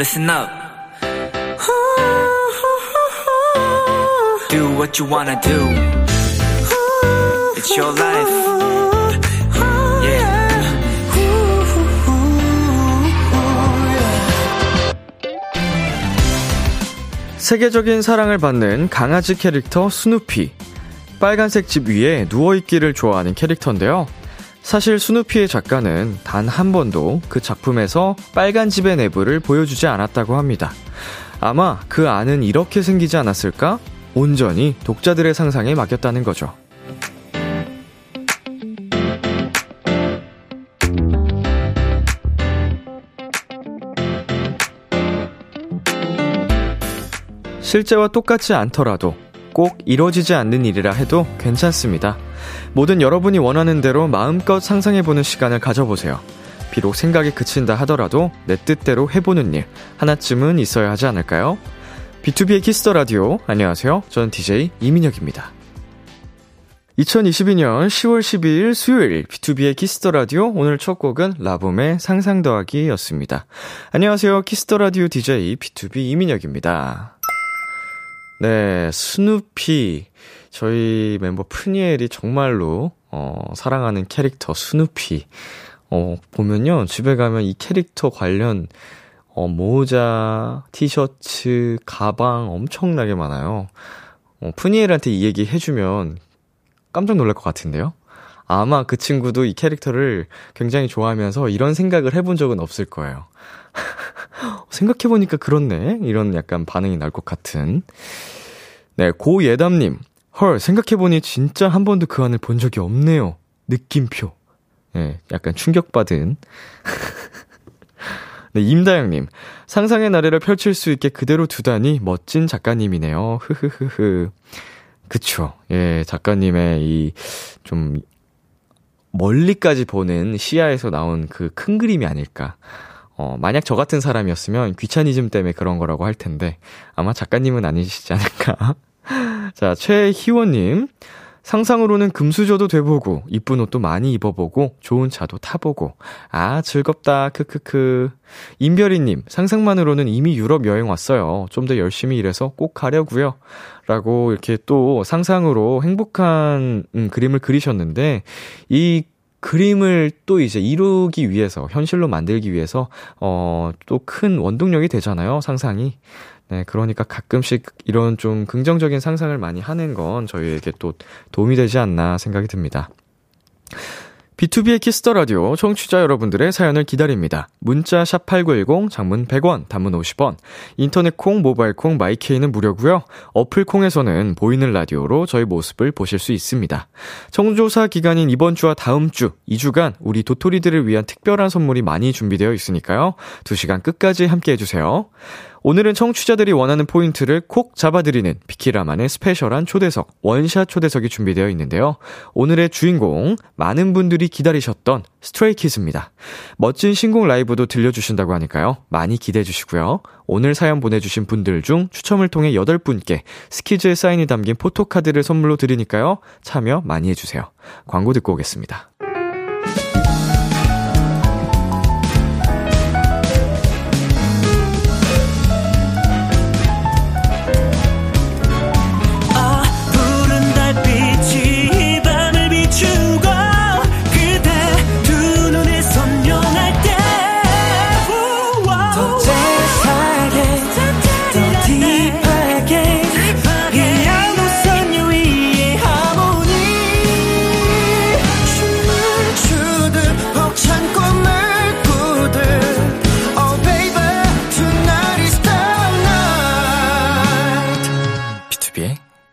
listen up. Do what you wanna do. It's your life. Yeah. 세계적인 사랑을 받는 강아지 캐릭터 스누피. 빨간색 집 위에 누워있기를 좋아하는 캐릭터인데요. 사실 스누피의 작가는 단 한 번도 그 작품에서 빨간 집의 내부를 보여주지 않았다고 합니다. 아마 그 안은 이렇게 생기지 않았을까? 온전히 독자들의 상상에 맡겼다는 거죠. 실제와 똑같지 않더라도 꼭 이루어지지 않는 일이라 해도 괜찮습니다. 모든 여러분이 원하는 대로 마음껏 상상해보는 시간을 가져보세요. 비록 생각이 그친다 하더라도 내 뜻대로 해보는 일 하나쯤은 있어야 하지 않을까요? 비투비의 키스 더 라디오 안녕하세요. 저는 DJ 이민혁입니다. 2022년 10월 12일 수요일 비투비의 키스 더 라디오 오늘 첫 곡은 라붐의 상상 더하기였습니다. 안녕하세요. 키스 더 라디오 DJ 비투비 이민혁입니다. 네, 스누피. 저희 멤버 프니엘이 정말로, 어, 사랑하는 캐릭터 스누피. 어, 보면요. 집에 가면 이 캐릭터 관련, 어, 모자, 티셔츠, 가방 엄청나게 많아요. 어, 프니엘한테 이 얘기 해주면 깜짝 놀랄 것 같은데요? 아마 그 친구도 이 캐릭터를 굉장히 좋아하면서 이런 생각을 해본 적은 없을 거예요. 생각해보니까 그렇네. 이런 약간 반응이 날 것 같은. 네, 고예담님. 헐, 생각해보니 진짜 한 번도 그 안을 본 적이 없네요. 느낌표. 네, 약간 충격받은. 네, 임다영님. 상상의 나래를 펼칠 수 있게 그대로 두다니 멋진 작가님이네요. 흐흐흐흐. 그쵸. 예, 작가님의 이, 좀, 멀리까지 보는 시야에서 나온 그 큰 그림이 아닐까. 어, 만약 저 같은 사람이었으면 귀차니즘 때문에 그런 거라고 할 텐데, 아마 작가님은 아니시지 않을까. 자, 최희원님. 상상으로는 금수저도 돼보고, 이쁜 옷도 많이 입어보고, 좋은 차도 타보고, 아, 즐겁다, 크크크. 임별이님, 상상만으로는 이미 유럽 여행 왔어요. 좀 더 열심히 일해서 꼭 가려고요 라고 이렇게 또 상상으로 행복한 음, 그림을 그리셨는데, 이 그림을 또 이제 이루기 위해서, 현실로 만들기 위해서, 어, 또 큰 원동력이 되잖아요, 상상이. 네, 그러니까 가끔씩 이런 좀 긍정적인 상상을 많이 하는 건 저희에게 또 도움이 되지 않나 생각이 듭니다. 비투비의 키스 더 라디오 청취자 여러분들의 사연을 기다립니다. 문자 샵 8910 장문 100원, 단문 50원. 인터넷 콩, 모바일 콩, 마이케이는 무료고요. 어플 콩에서는 보이는 라디오로 저희 모습을 보실 수 있습니다. 청조사 기간인 이번 주와 다음 주 2주간 우리 도토리들을 위한 특별한 선물이 많이 준비되어 있으니까요. 2시간 끝까지 함께 해 주세요. 오늘은 청취자들이 원하는 포인트를 콕 잡아드리는 비키라만의 스페셜한 초대석, 원샷 초대석이 준비되어 있는데요. 오늘의 주인공, 많은 분들이 기다리셨던 스트레이키즈입니다. 멋진 신곡 라이브도 들려주신다고 하니까요. 많이 기대해 주시고요. 오늘 사연 보내주신 분들 중 추첨을 통해 8분께 스키즈의 사인이 담긴 포토카드를 선물로 드리니까요. 참여 많이 해주세요. 광고 듣고 오겠습니다.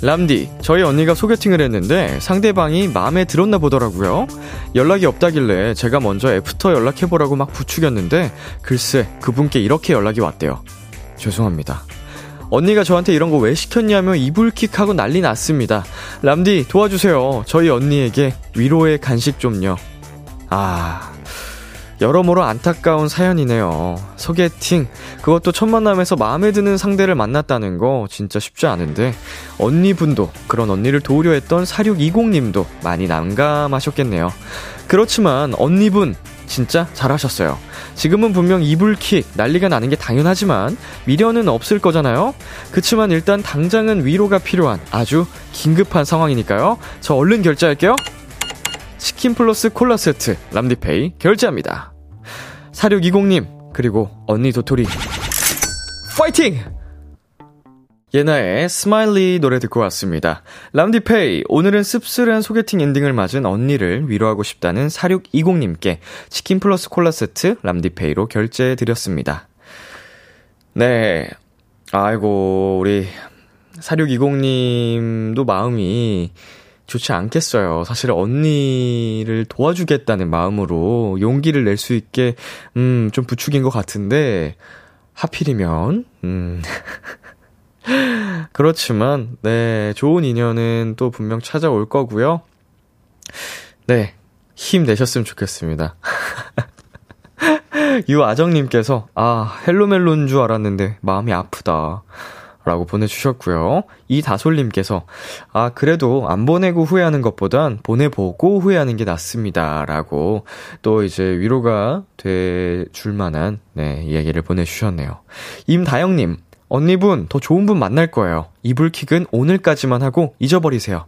람디, 저희 언니가 소개팅을 했는데 상대방이 마음에 들었나 보더라고요. 연락이 없다길래 제가 먼저 애프터 연락해보라고 막 부추겼는데 글쎄 그분께 이렇게 연락이 왔대요. 죄송합니다. 언니가 저한테 이런 거 왜 시켰냐며 이불킥하고 난리 났습니다. 람디 도와주세요. 저희 언니에게 위로의 간식 좀요. 아, 여러모로 안타까운 사연이네요. 소개팅, 그것도 첫 만남에서 마음에 드는 상대를 만났다는 거 진짜 쉽지 않은데, 언니분도, 그런 언니를 도우려 했던 4620님도 많이 난감하셨겠네요. 그렇지만, 언니분, 진짜 잘하셨어요. 지금은 분명 이불킥, 난리가 나는 게 당연하지만, 미련은 없을 거잖아요? 그치만 일단 당장은 위로가 필요한 아주 긴급한 상황이니까요. 저 얼른 결제할게요. 치킨 플러스 콜라 세트 람디페이 결제합니다. 4620님 그리고 언니 도토리 파이팅! 예나의 Smiley 노래 듣고 왔습니다. 람디페이, 오늘은 씁쓸한 소개팅 엔딩을 맞은 언니를 위로하고 싶다는 4620님께 치킨 플러스 콜라 세트 람디페이로 결제해드렸습니다. 네. 아이고, 우리 4620님도 마음이 좋지 않겠어요. 사실 언니를 도와주겠다는 마음으로 용기를 낼 수 있게, 음, 좀 부축인 것 같은데, 하필이면, 음. 그렇지만, 네, 좋은 인연은 또 분명 찾아올 거고요. 네, 힘내셨으면 좋겠습니다. 유아정님께서, 아, 헬로멜로인 줄 알았는데 마음이 아프다. 라고 보내주셨고요. 이다솔님께서, 아, 그래도 안 보내고 후회하는 것보단 보내보고 후회하는 게 낫습니다. 라고 또 이제 위로가 돼 줄만한, 네, 이야기를 보내주셨네요. 임다영님, 언니분, 더 좋은 분 만날 거예요. 이불킥은 오늘까지만 하고 잊어버리세요.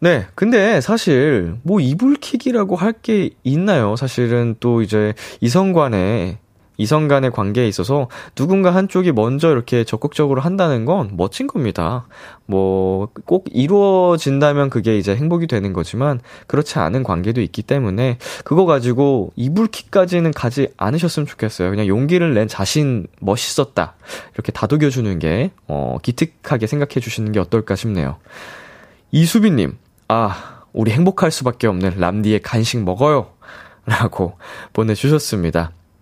네, 근데 사실, 뭐 이불킥이라고 할 게 있나요? 사실은 또 이제 이성간에 이성 간의 관계에 있어서 누군가 한쪽이 먼저 이렇게 적극적으로 한다는 건 멋진 겁니다. 뭐, 꼭 이루어진다면 그게 이제 행복이 되는 거지만, 그렇지 않은 관계도 있기 때문에, 그거 가지고 이불킥까지는 가지 않으셨으면 좋겠어요. 그냥 용기를 낸 자신 멋있었다. 이렇게 다독여주는 게, 어, 기특하게 생각해 주시는 게 어떨까 싶네요. 이수빈님, 아, 우리 행복할 수밖에 없는 람디의 간식 먹어요. 라고 보내주셨습니다.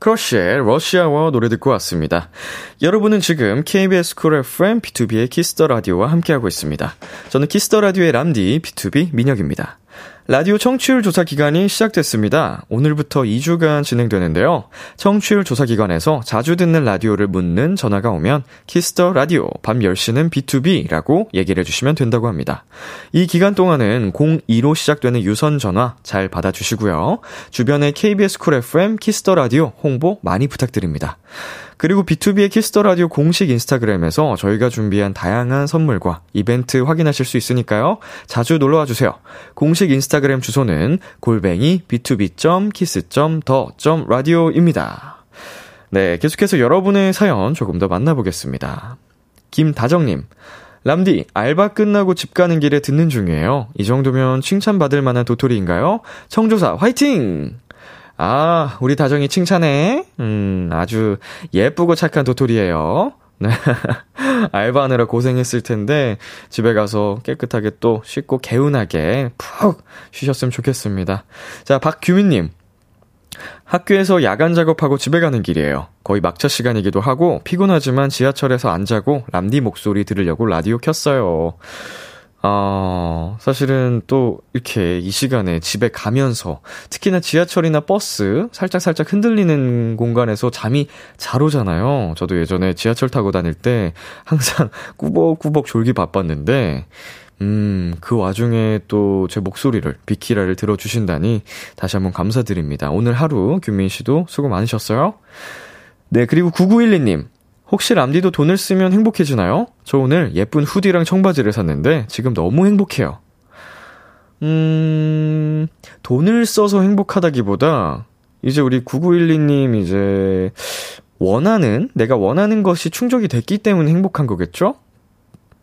크러쉬의 Rush Hour 노래 듣고 왔습니다. 여러분은 지금 KBS 쿨 FM 비투비의 키스 더 라디오와 함께하고 있습니다. 저는 키스 더 라디오의 람디 비투비 민혁입니다. 라디오 청취율 조사 기간이 시작됐습니다. 오늘부터 2주간 진행되는데요. 청취율 조사 기관에서 자주 듣는 라디오를 묻는 전화가 오면 키스 더 라디오 밤 10시는 비투비라고 얘기를 해주시면 된다고 합니다. 이 기간 동안은 02로 시작되는 유선 전화 잘 받아주시고요. 주변에 KBS 쿨 FM 키스 더 라디오 홍보 많이 부탁드립니다. 그리고 비투비의 키스 더 라디오 공식 인스타그램에서 저희가 준비한 다양한 선물과 이벤트 확인하실 수 있으니까요. 자주 놀러와 주세요. 공식 인스타그램 주소는 골뱅이 btob.kiss.the.radio입니다. 네, 계속해서 여러분의 사연 조금 더 만나보겠습니다. 김다정님. 람디, 알바 끝나고 집 가는 길에 듣는 중이에요. 이 정도면 칭찬받을 만한 도토리인가요? 청조사, 화이팅! 아, 우리 다정이 칭찬해. 음, 아주 예쁘고 착한 도토리예요. 네. 알바하느라 고생했을 텐데, 집에 가서 깨끗하게 또 씻고 개운하게 푹 쉬셨으면 좋겠습니다. 자, 박규민님. 학교에서 야간 작업하고 집에 가는 길이에요. 거의 막차 시간이기도 하고, 피곤하지만 지하철에서 안 자고 람디 목소리 들으려고 라디오 켰어요. 어, 사실은 또 이렇게 이 시간에 집에 가면서 특히나 지하철이나 버스 살짝 살짝 흔들리는 공간에서 잠이 잘 오잖아요. 저도 예전에 지하철 타고 다닐 때 항상 꾸벅꾸벅 졸기 바빴는데 음, 그 와중에 또 제 목소리를, 비키라를 들어주신다니 다시 한번 감사드립니다. 오늘 하루 규민 씨도 수고 많으셨어요. 네, 그리고 9912님. 혹시 람디도 돈을 쓰면 행복해지나요? 저 오늘 예쁜 후디랑 청바지를 샀는데 지금 너무 행복해요. 음, 돈을 써서 행복하다기보다 이제 우리 9912님 이제 원하는, 내가 원하는 것이 충족이 됐기 때문에 행복한 거겠죠?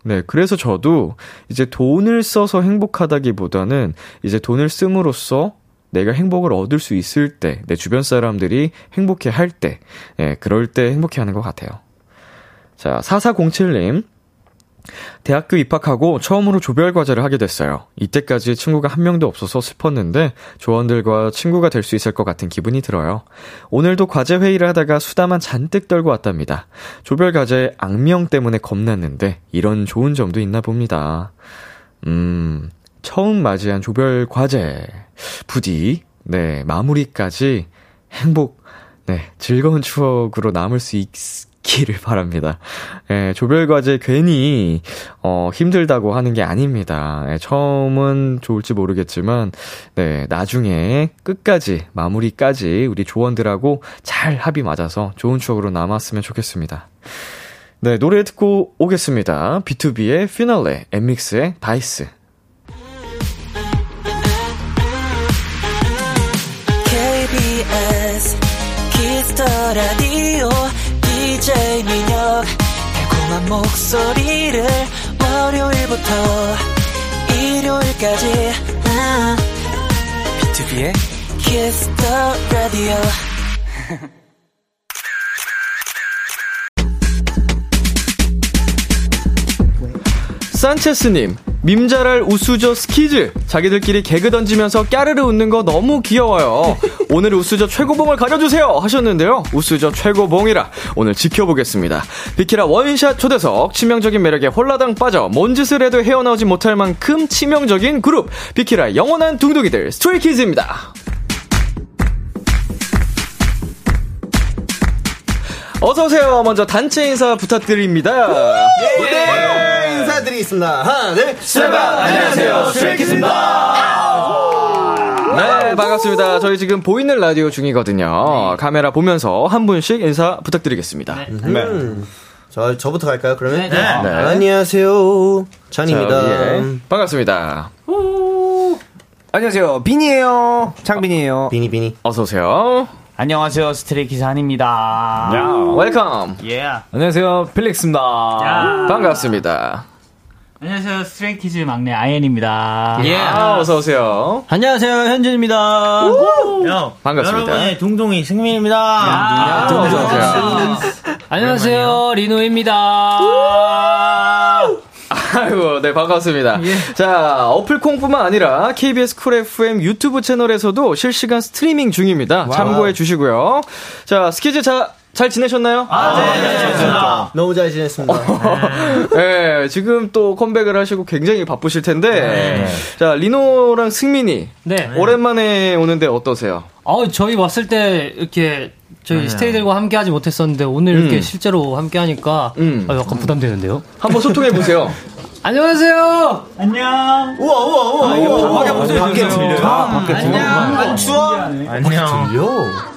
네, 그래서 저도 이제 돈을 써서 행복하다기보다는 이제 돈을 씀으로써 내가 행복을 얻을 수 있을 때, 내 주변 사람들이 행복해 할 때, 예, 그럴 때 행복해 하는 것 같아요. 자, 4407님. 대학교 입학하고 처음으로 조별 과제를 하게 됐어요. 이때까지 친구가 한 명도 없어서 슬펐는데 조원들과 친구가 될 수 있을 것 같은 기분이 들어요. 오늘도 과제 회의를 하다가 수다만 잔뜩 떨고 왔답니다. 조별 과제 악명 때문에 겁났는데 이런 좋은 점도 있나 봅니다. 음, 처음 맞이한 조별 과제 부디 네, 마무리까지 행복 네, 즐거운 추억으로 남을 수 있, 기를 바랍니다. 예, 조별과제 괜히, 어, 힘들다고 하는 게 아닙니다. 예, 처음은 좋을지 모르겠지만, 네, 나중에 끝까지, 마무리까지 우리 조원들하고 잘 합이 맞아서 좋은 추억으로 남았으면 좋겠습니다. 네, 노래 듣고 오겠습니다. B2B의 피날레, 엠믹스의 다이스. 키스 더 라디오 DJ 민혁 달콤한 목소리를 월요일부터 일요일까지. 비투비의 키스 더 라디오 산체스님, 밈잘알 웃수저 스키즈. 자기들끼리 개그 던지면서 까르르 웃는 거 너무 귀여워요. 오늘 웃수저 최고봉을 가려주세요. 하셨는데요. 웃수저 최고봉이라 오늘 지켜보겠습니다. 비키라 원샷 초대석. 치명적인 매력에 홀라당 빠져 뭔 짓을 해도 헤어나오지 못할 만큼 치명적인 그룹. 비키라 영원한 둥둥이들 스트레이키즈입니다. 어서오세요. 먼저 단체 인사 부탁드립니다. 네, 인사드리겠습니다. 하나, 둘, 셋. 안녕하세요. 스트레이키즈입니다. 네, 반갑습니다. 저희 지금 보이는 라디오 중이거든요. 카메라 보면서 한 분씩 인사 부탁드리겠습니다. 음. 저, 저부터 갈까요, 그러면? 네. 안녕하세요. 찬입니다. 자, 예. 반갑습니다. 안녕하세요. 빈이에요. 창빈이에요. 빈이, 빈이. 어서오세요. 안녕하세요. 스트레이키즈 한입니다. Welcome. 예. 안녕하세요. 필릭스입니다. 반갑습니다. 안녕하세요. 스트레이키즈 막내 아이엔입니다. 예. 아, 어서 오세요. 안녕하세요, 현진입니다. 반갑습니다. 여러분의 둥둥이 승민입니다. 아, 어서 오세요. 안녕하세요, 리노입니다. 아이고, 네, 반갑습니다. 자, 어플콩뿐만 아니라 KBS 쿨 FM 유튜브 채널에서도 실시간 스트리밍 중입니다. 참고해 주시고요. 자, 스키즈 자, 잘 지내셨나요? 너무 잘 지냈습니다. 네, 지금 또 컴백을 하시고 굉장히 바쁘실 텐데. 자, 리노랑 승민이. 네. 오랜만에 오는데 어떠세요? 어, 저희 왔을 때 이렇게 저희 스테이들과 함께 하지 못했었는데 오늘 이렇게 음. 실제로 함께 하니까 음. 아, 약간 부담되는데요. 한번 소통해 보세요. 안녕하세요. 안녕. 우와, 우와, 우와, 우와. 밖에 보세요. 밖에 들려요. 아, 밖에 들려요. 안 추워? 안녕.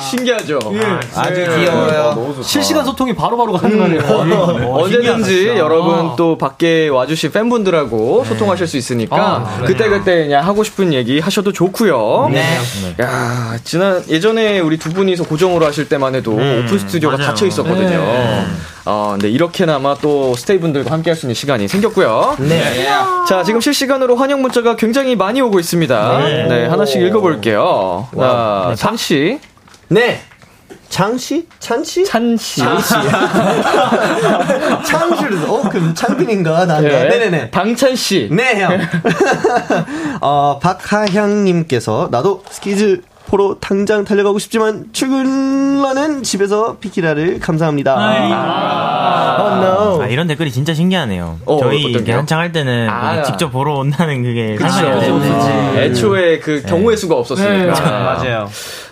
신기하죠? 아주 네. 귀여워요. 너무 좋다. 실시간 소통이 바로바로 가능하네요. 언제든지 여러분 또 밖에 와주신 팬분들하고 소통하실 수 있으니까 그때 그때 그냥 하고 싶은 얘기 하셔도 좋고요. 네. 야, 지난 예전에 우리 두 분이서 고정으로 하실 때만 해도 오픈 스튜디오가 닫혀 있었거든요. 어, 근데 이렇게나마 또 스테이 분들과 함께 할 수 있는 시간이 생겼고요. 네. 자, 지금 실시간으로 환영 문자가 굉장히 많이 오고 있습니다. 네, 하나씩 읽어볼게요. 자, 찬씨, 네. 장씨? 찬씨? 찬씨, 찬씨를, 어, 그럼 창빈인가? 나, 네. 네네네. 방찬씨, 네, 형. 어, 박하향님께서, 나도 스키즈 포로 당장 달려가고 싶지만, 출근러는 집에서 피키라를 감사합니다. Oh, no. 아, 이런 댓글이 진짜 신기하네요. 어, 저희 게요? 한창 할 때는 아. 직접 보러 온다는 그게 그쵸. 상관이었는데 애초에 그 경우의 수가 없었으니까. 맞아요.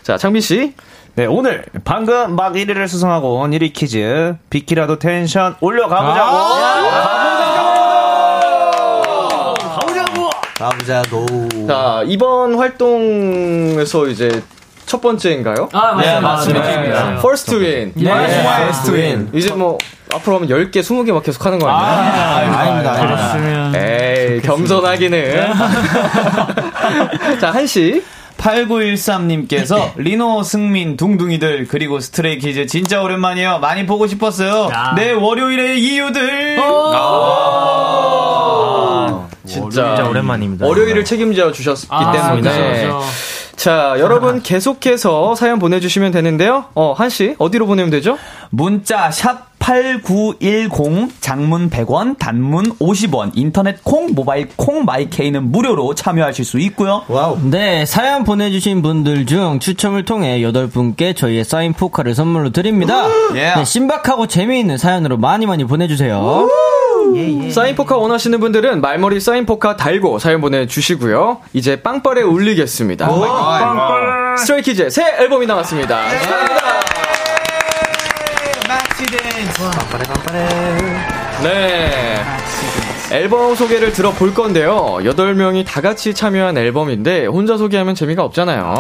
자, 창빈 씨. 네, 오늘 방금 막 1위를 수상하고 온 1위 퀴즈. 비키라도 텐션 올려가보자고. 가보자고. 자, 이번 활동에서 이제 첫 번째인가요? 아, 맞습니다. 맞습니다. 네. First win. First win. 이제 뭐, 앞으로 하면 10개, 20개 막 계속 하는 거 아니에요? 아닙니다. 에이, 겸손하기는. 자, 한씨. 8913님께서 리노, 승민, 둥둥이들 그리고 스트레이키즈 진짜 오랜만이에요. 많이 보고 싶었어요. 내 월요일의 이유들. 아, 진짜, 진짜 오랜만입니다. 월요일을 책임져 주셨기 때문에. 자, 여러분 계속해서 사연 보내주시면 되는데요. 어, 한씨, 어디로 보내면 되죠? 문자 샵 8910 장문 100원 단문 50원 인터넷 콩 모바일 콩 마이케이는 무료로 참여하실 수 있고요. 와우. 네, 사연 보내주신 분들 중 추첨을 통해 8분께 저희의 사인 포카를 선물로 드립니다. 예. 네, 신박하고 재미있는 사연으로 많이 많이 보내주세요. 사인포카 원하시는 분들은 말머리 사인포카 달고 사연 보내주시고요. 이제 빵빠레 올리겠습니다. 스트레이키즈의 새 앨범이 나왔습니다. 네. 앨범 소개를 들어볼 건데요. 8명이 다 같이 참여한 앨범인데 혼자 소개하면 재미가 없잖아요.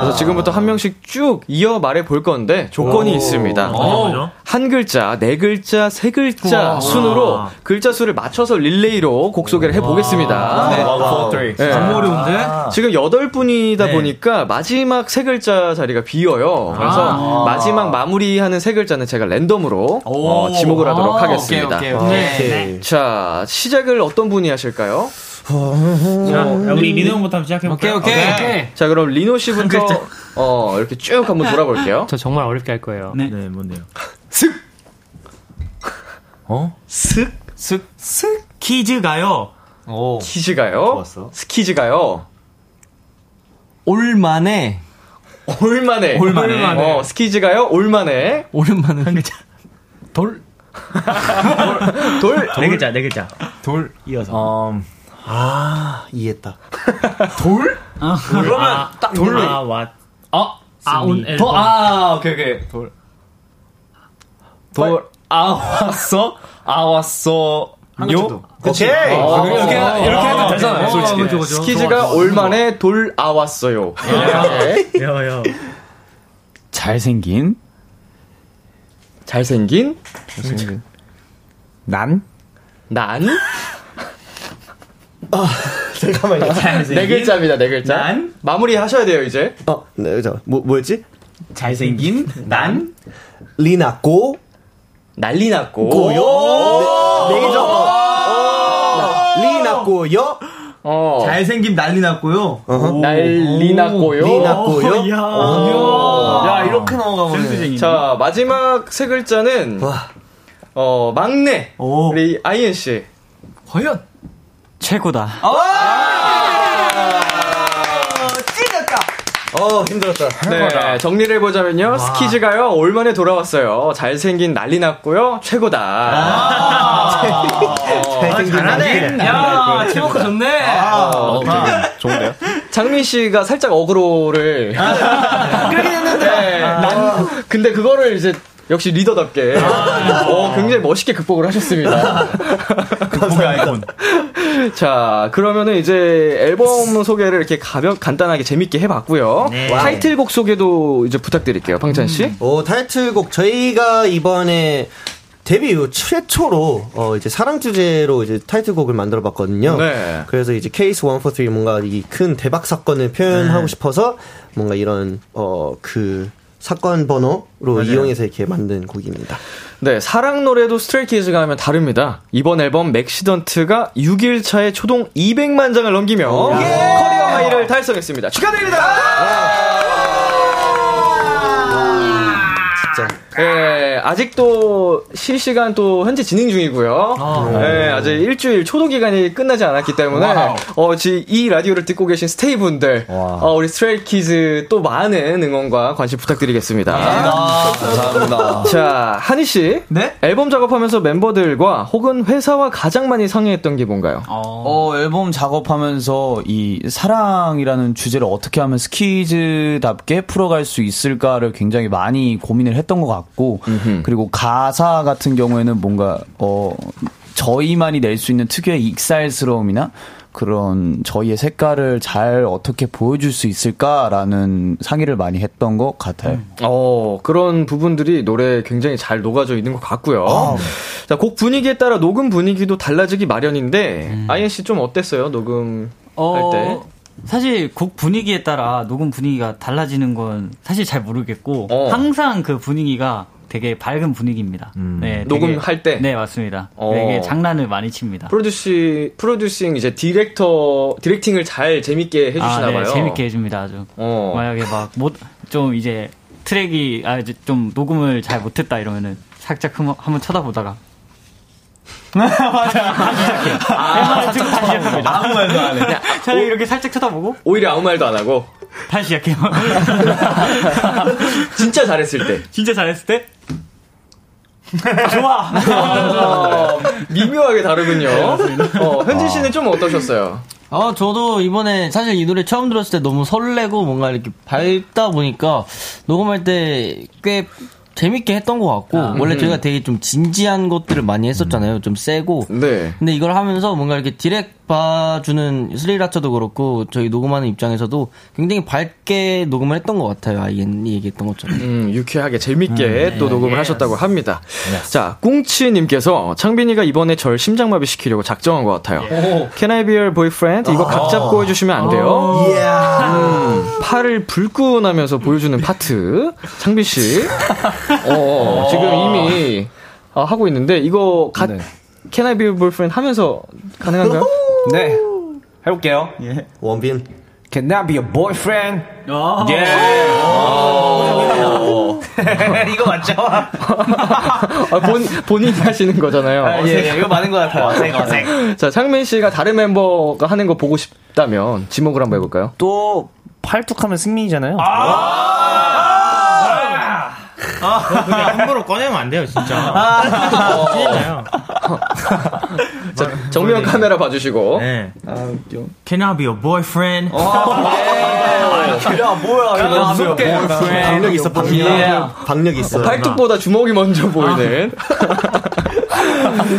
그래서 지금부터 한 명씩 쭉 이어 말해 볼 건데 조건이 있습니다. 뭐죠? 한 글자, 네 글자, 세 글자 순으로 글자 수를 맞춰서 릴레이로 곡 소개를 해보겠습니다. 네. 네. 어려운데? 지금 여덟 분이다 보니까 마지막 세 글자 자리가 비어요. 그래서 마지막 마무리하는 세 글자는 제가 랜덤으로 어, 지목을 하도록 하겠습니다. 네. 자, 시작을 어떤 분이 하실까요? 자, 우리 리노 형부터 한번 시작해볼까요? 오케이, 오케이. 오케이. 자, 그럼 리노 씨부터 어, 이렇게 쭉 한번 돌아볼게요. 저 정말 어렵게 할 거예요. 네, 뭔데요? 슥! 어? 슥! 스, 스키즈가요. 키즈가요? 스키즈가요? 올만에, 올만해. 올만해. 어, 스키즈가요? 올만해. 오랜만에. 한 글자. 돌. 네 글자, 네 글자. 돌. 이어서. 어, 아, 이해했다. 그러면 딱 돌로. 아, 와. 어? 아, 온 앨범. 도, 아, 오케이, 오케이. 돌. 돌, 아, 왔어? 아, 왔어. 요? 오케이. 아, 이렇게, 이렇게 해도 되잖아요, 어, 솔직히. 그죠, 그죠. 스키즈가 올만해 돌 아왔어요. 네. 여, 여. 잘생긴, 잘생긴 난, 난. 잠깐만요. 네 글자입니다, 네 글자. 난? 마무리 하셔야 돼요, 이제. 어, 네, 저, 뭐, 뭐였지? 잘생긴, 난, 리나꼬, 난리 났고. 고요. 네, 네 개죠? 어. 리나꼬요. 어. 잘생김 난리 났고요. 난리 났고요. 리나꼬요. 야, 이렇게 넘어가면. 자, 마지막 세 글자는, 와. 어, 막내. 우리 아이엔 씨. 과연? 최고다. 어, 힘들었다. 네, 정리를 해보자면요. 스키즈가요, 올만에 돌아왔어요. 잘생긴 난리 났고요. 최고다. 잘생긴 야, 제목가 좋네. 어, 좋은데요? 장민 씨가 살짝 어그로를. 그러긴 했는데. 난, 근데 그거를 이제, 역시 리더답게. 어, 굉장히 멋있게 극복을 하셨습니다. 아이콘. 자, 그러면은 이제 앨범 소개를 이렇게 가볍, 간단하게 재밌게 해봤고요. 네. 타이틀곡 소개도 이제 부탁드릴게요, 방찬씨. 오, 타이틀곡 저희가 이번에 데뷔 이후 최초로 어 이제 사랑 주제로 이제 타이틀곡을 만들어 봤거든요. 네. 그래서 이제 케이스 143 뭔가 이 큰 대박 사건을 표현하고 싶어서 뭔가 이런 어그 사건 번호로 이용해서 이렇게 만든 곡입니다. 네, 사랑 노래도 스트레이키즈가 하면 다릅니다. 이번 앨범 맥시던트가 6일 차에 초동 200만 장을 넘기며 커리어 하이를 달성했습니다. 축하드립니다. 진 짜. 네, 아직도 실시간 또 현재 진행 중이고요. 네, 아직 일주일 초동 기간이 끝나지 않았기 때문에 어, 지, 이 라디오를 듣고 계신 스테이 분들, 어, 우리 스트레이 키즈 또 많은 응원과 관심 부탁드리겠습니다. 감사합니다. 자, 한 씨. 네? 앨범 작업하면서 멤버들과 혹은 회사와 가장 많이 상의했던 게 뭔가요? 어, 앨범 작업하면서 이 사랑이라는 주제를 어떻게 하면 스키즈답게 풀어갈 수 있을까를 굉장히 많이 고민을 했던 것 같고, 그리고 가사 같은 경우에는 뭔가, 어, 저희만이 낼 수 있는 특유의 익살스러움이나 그런 저희의 색깔을 잘 어떻게 보여줄 수 있을까라는 상의를 많이 했던 것 같아요. 어, 그런 부분들이 노래에 굉장히 잘 녹아져 있는 것 같고요. 자, 곡 분위기에 따라 녹음 분위기도 달라지기 마련인데, 아이엔 씨 좀 어땠어요? 녹음 할 때? 사실 곡 분위기에 따라 녹음 분위기가 달라지는 건 사실 잘 모르겠고 어. 항상 그 분위기가 되게 밝은 분위기입니다. 네, 되게- 녹음할 때? 네 맞습니다. 어. 되게 장난을 많이 칩니다. 프로듀시 프로듀싱 이제 디렉터 directing을 잘 재밌게 해주시나 아, 네, 봐요. 재밌게 해줍니다. 아주 어. 만약에 막 못 좀 이제 트랙이 아 이제 좀 녹음을 잘 못했다 이러면은 살짝 흠- 한번 쳐다보다가 아, 살짝 다시 시작합니다. 아무 말도 안 해. 그냥 저는 이렇게 살짝 쳐다보고 오히려 아무 말도 안 하고 다시 시작해요. 진짜 잘했을 때. 진짜 잘했을 때 좋아. 어, 미묘하게 다르군요. 어, 현진 씨는 좀 어떠셨어요? 아, 저도 이번에 사실 이 노래 처음 들었을 때 너무 설레고 뭔가 이렇게 밝다 보니까 녹음할 때 꽤 재밌게 했던 것 같고 원래 음. 저희가 되게 좀 진지한 것들을 많이 했었잖아요. 좀 세고. 네. 근데 이걸 하면서 뭔가 이렇게 디렉 봐주는 스리라처도 그렇고 저희 녹음하는 입장에서도 굉장히 밝게 녹음을 했던 것 같아요. 아이엔이 얘기했던 것처럼. 음, 유쾌하게 재밌게 또 녹음을 하셨다고 합니다. 자, 꿍치님께서 창빈이가 이번에 절 심장마비 시키려고 작정한 것 같아요. Can I be your boyfriend? 이거 각 잡고 해주시면 안 돼요? 음, 팔을 불끈하면서 보여주는 파트. 창빈 씨. 어, 지금 이미 아, 하고 있는데 이거 가, Can I be your boyfriend 하면서 가능한가요? 네. 해볼게요. 원빈. Can I be your boyfriend? 예. 이거 맞죠? 아, 본, 본인이 하시는 거잖아요. 아, 예, 예, 이거 맞는 것 같아요. 어색, 어색. 자, 창민 씨가 다른 멤버가 하는 거 보고 싶다면 지목을 한번 해볼까요? 또 팔뚝하면 승민이잖아요. 아, 그냥 함부로 꺼내면 안 돼요, 진짜. 아. 큰일 나요. 자, 정면 카메라 봐주시고. 네. Can I be your boyfriend? 야, 뭐야. 박력 있어, 박력. 박력 있어. 팔뚝보다 주먹이 먼저 보이는.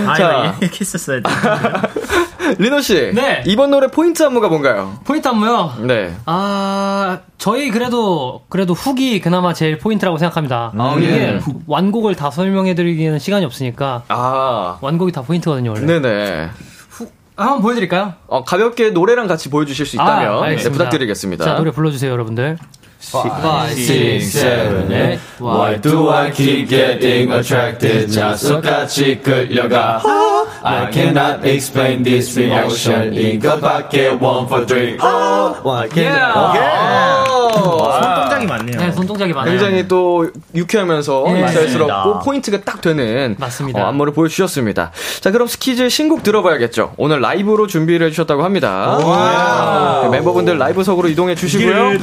아, 자. 이거 이렇게 했었어야 돼. 리노 씨. 네. 이번 노래 포인트 안무가 뭔가요? 포인트 안무요? 네. 아, 저희 그래도, 그래도 훅이 그나마 제일 포인트라고 생각합니다. 아, 이게 네. 완곡을 다 설명해 드리기에는 시간이 없으니까. 아. 완곡이 다 포인트거든요, 원래. 네 네. 한번 보여드릴까요? 어, 가볍게 노래랑 같이 보여주실 수 있다면 아, 네. 부탁드리겠습니다. 자, 노래 불러주세요, 여러분들. 5, 6, 7, 8 Why do I keep getting attracted? 자석같이 끌려가. I cannot explain this reaction. 이거밖에 one for three. 손동작이 많네요. 네, 손동작이 많아요. 굉장히 또 유쾌하면서 네, 맞습니다. 포인트가 딱 되는 맞습니다. 어, 안무를 보여주셨습니다. 자 그럼 스키즈의 신곡 들어봐야겠죠. 오늘 라이브로 준비를 해주셨다고 합니다. 네, 멤버분들 라이브석으로 이동해 주시고요.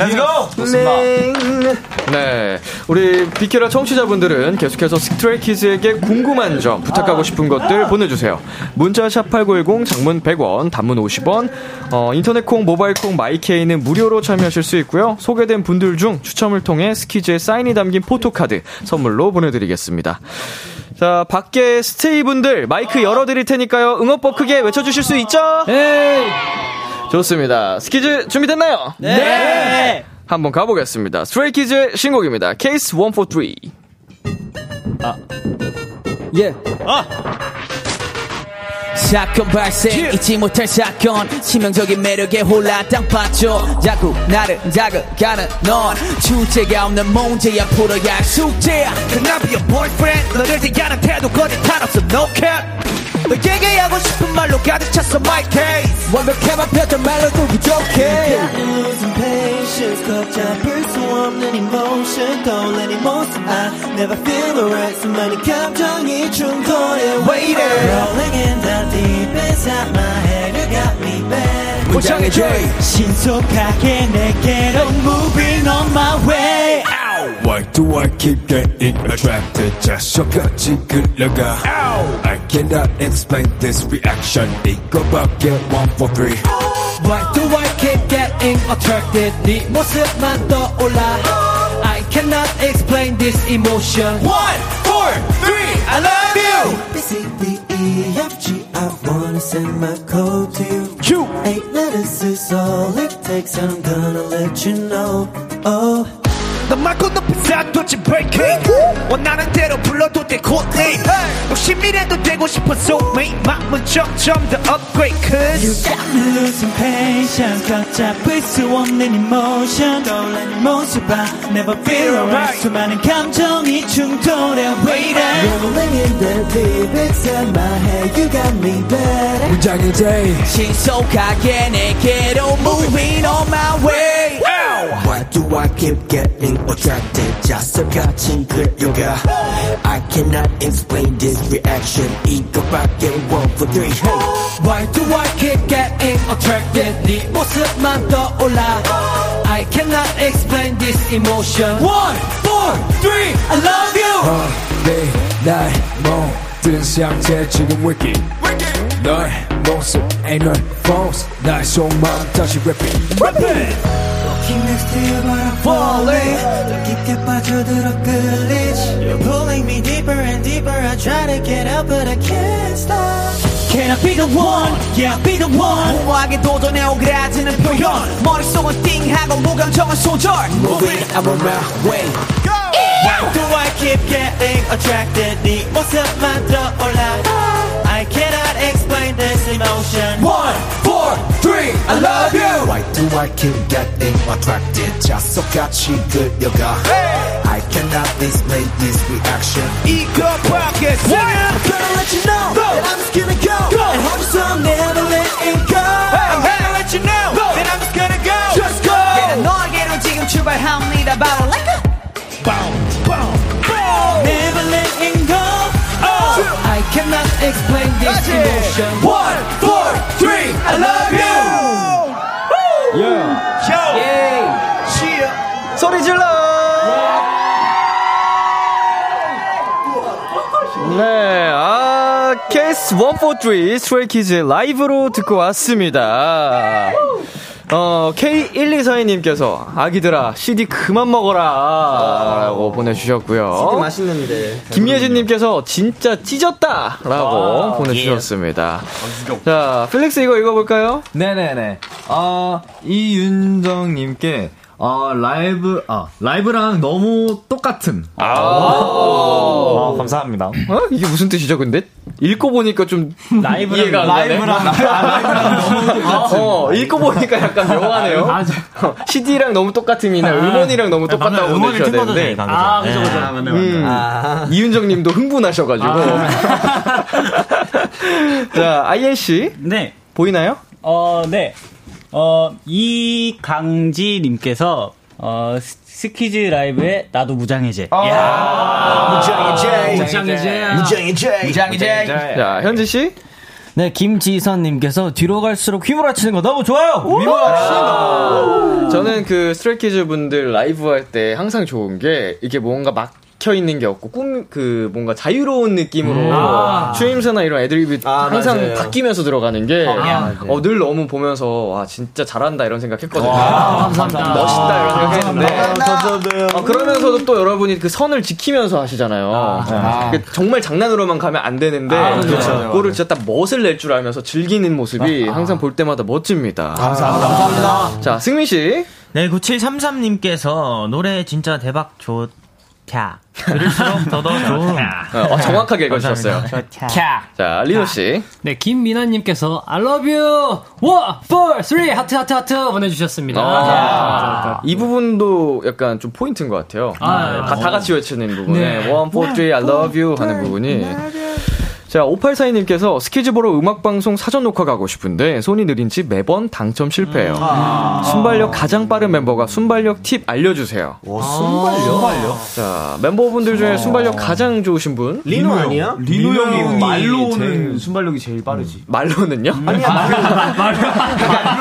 Let's go! 네, 우리 비키라 청취자분들은 계속해서 스트레이키즈에게 궁금한 점, 부탁하고 싶은 것들 보내주세요. 문자 샵 #8910 장문 100원, 단문 50원, 어, 인터넷 콩, 모바일 콩, 마이케이는 무료로 참여하실 수 있고요. 소개된 분들 중 추첨을 통해 스키즈의 사인이 담긴 포토카드 선물로 보내드리겠습니다. 자, 밖에 스테이 분들 마이크 열어드릴 테니까요. 응원법 크게 외쳐주실 수 있죠? 네. 좋습니다. 스키즈 준비됐나요? 네. 한번 가보겠습니다. 스트레이키즈의 신곡입니다. 케이스 143. 예. 사건 발생. 잊지 못할 사건. 치명적인 매력에 홀라 땅 빠져 자꾸 나를 자극하는 넌. 주제가 없는 문제야. 풀어야 할 숙제야. Can I be your boyfriend? 너를 대하는 태도 거짓 탄 없어 no cap 너에게 하고 싶은 말로 가득 찼어 my case 완벽해만 펴던 말로도 부족해 losing patience 걷잡을 수 없는 emotion 떠올리는 모습 I never feel alright 수많은 감정이 충돌해 Waiter Rolling in the deep inside my head You got me bad 포장해줘 신속하게 내게로 moving on my way Why do I keep getting attracted? 자석같이 끌려가 I cannot explain this reaction 이거밖에 one for three Why do I keep getting attracted 네 모습만 떠올라 I cannot explain this emotion One, four, three, I love you B, C, D, E, F, G I wanna send my code to you Q Eight letters is all it takes and I'm gonna let you know Oh 너 말고 높은 사도치 breaking 원하는 대로 불러도 돼 cool name 10미래도 되고 싶어 soulmate 마음은 점점 더 upgrade cause You got me losing patience 걷잡을 수 없는 emotion 떠올라는 모습 봐 Never feel alright 수많은 감정이 충돌해 Waiting Rolling in the deep inside my head You got me better 문장의 day 신속하게 내게로 moving on my way Why do I keep getting attracted 자석같이 끌려가 I cannot explain this reaction 이거밖에 one for three hey. Why do I keep getting attracted 네 모습만 떠올라 I cannot explain this emotion One, four, three, I love you 내날 모든 상태 지금 위기 너의 모습 ain't no false 나의 속마음 다시 repeat Walking next to you but I'm falling 더 깊게 빠져들어 끌리지 You're pulling me deeper and deeper I try to get out but I can't stop Can I be the one? Yeah, be the one 무모하게 도전해 오그라드는 표현 머릿속은 띵하고 무감정한 소절 moving I'm on my way Why do I keep getting attracted 네 모습만 떠올라 I cannot explain this emotion One, four, three, I love you Why do I keep getting attracted 자석같이 끌려가 I cannot explain this reaction 이거밖에 I'm gonna let you know that I'm just gonna go, and hold you so I'm never letting go. I'm gonna let you know that I'm just gonna go Just go yeah, 너에게로 지금 출발합니다 바로 like a Never Cannot explain this emotion One, four, three, I love you Yo 소리 질러! 네, 아, 케이스 143 스트레이키즈 라이브로 듣고 왔습니다. 어, K1242님께서 아기들아, CD 그만 먹어라. 라고 보내주셨고요. CD 맛있는데. 김예진님께서 진짜 찢었다! 라고 아, 보내주셨습니다. 자, 필릭스 이거 읽어볼까요? 네네네. 어, 이윤정님께, 어, 라이브, 아, 라이브랑 너무 똑같음. 아, 아, 감사합니다. 어? 이게 무슨 뜻이죠, 근데? 읽고 보니까 좀 라이브랑- 이해가 안 가네. 라이브랑- 아, 라이브랑 너무 똑같은. 어, 읽고 보니까 약간 묘하네요. 어, CD랑 너무 똑같음이나 음원이랑 너무 똑같다고 음원을 보내주셔야 튼 거죠, 되는데. 그죠? 아, 그죠, 그죠. 아, 맞네, 맞네. 음, 아. 이윤정 님도 흥분하셔가지고. 자, IL 씨. 네. 보이나요? 어, 네. 어, 이강지님께서, 어, 스- 스키즈 라이브에 나도 무장해제. 아, 무장해제. 무장해제. 무장해제. 무장해제. 자, 현진 씨. 네, 김지선님께서 뒤로 갈수록 휘몰아치는 거 너무 좋아요. 휘몰아치는 저는 그 스트레이키즈 분들 라이브 할 때 항상 좋은 게 이게 뭔가 막 혀 있는 게 없고 꿈 그 뭔가 자유로운 느낌으로 음. 아. 추임새나 이런 애드립이 항상 맞아요. 바뀌면서 들어가는 게 아, 네. 어, 늘 너무 보면서 와 진짜 잘한다 이런 생각했거든요. 와, 감사합니다. 멋있다 이런 생각했는데 감사합니다. 어, 그러면서도 또 여러분이 그 선을 지키면서 하시잖아요. 아. 그 정말 장난으로만 가면 안 되는데 아, 그렇죠. 그거를 진짜 딱 멋을 낼 줄 알면서 즐기는 모습이 항상 볼 때마다 멋집니다. 감사합니다. 감사합니다. 자, 승민 씨. 네, 9733님께서 노래 진짜 대박 좋 다. 들을수록 더더 좋다. 어, 정확하게 읽어주셨어요. 자, 리노 씨. 네, 김민아님께서 I love you. one, four, three 하트 하트 하트 보내주셨습니다. 아, 이 부분도 약간 좀 포인트인 것 같아요. 아, 네, 다, 다 같이 외치는 부분에 네. one, four, three, I love you 하는 부분이. 자, 5842님께서 스키즈 보러 음악방송 사전 녹화 가고 싶은데 손이 느린 지 매번 당첨 실패해요. 아. 순발력 가장 빠른 멤버가 순발력 팁 알려주세요. 순발력? 순발력? 자, 멤버분들 중에 어. 순발력 가장 좋으신 분? 리노 아니야? 리노 형이 말로는 제일- 순발력이 제일 빠르지. 말로는요? 아니야, 말로.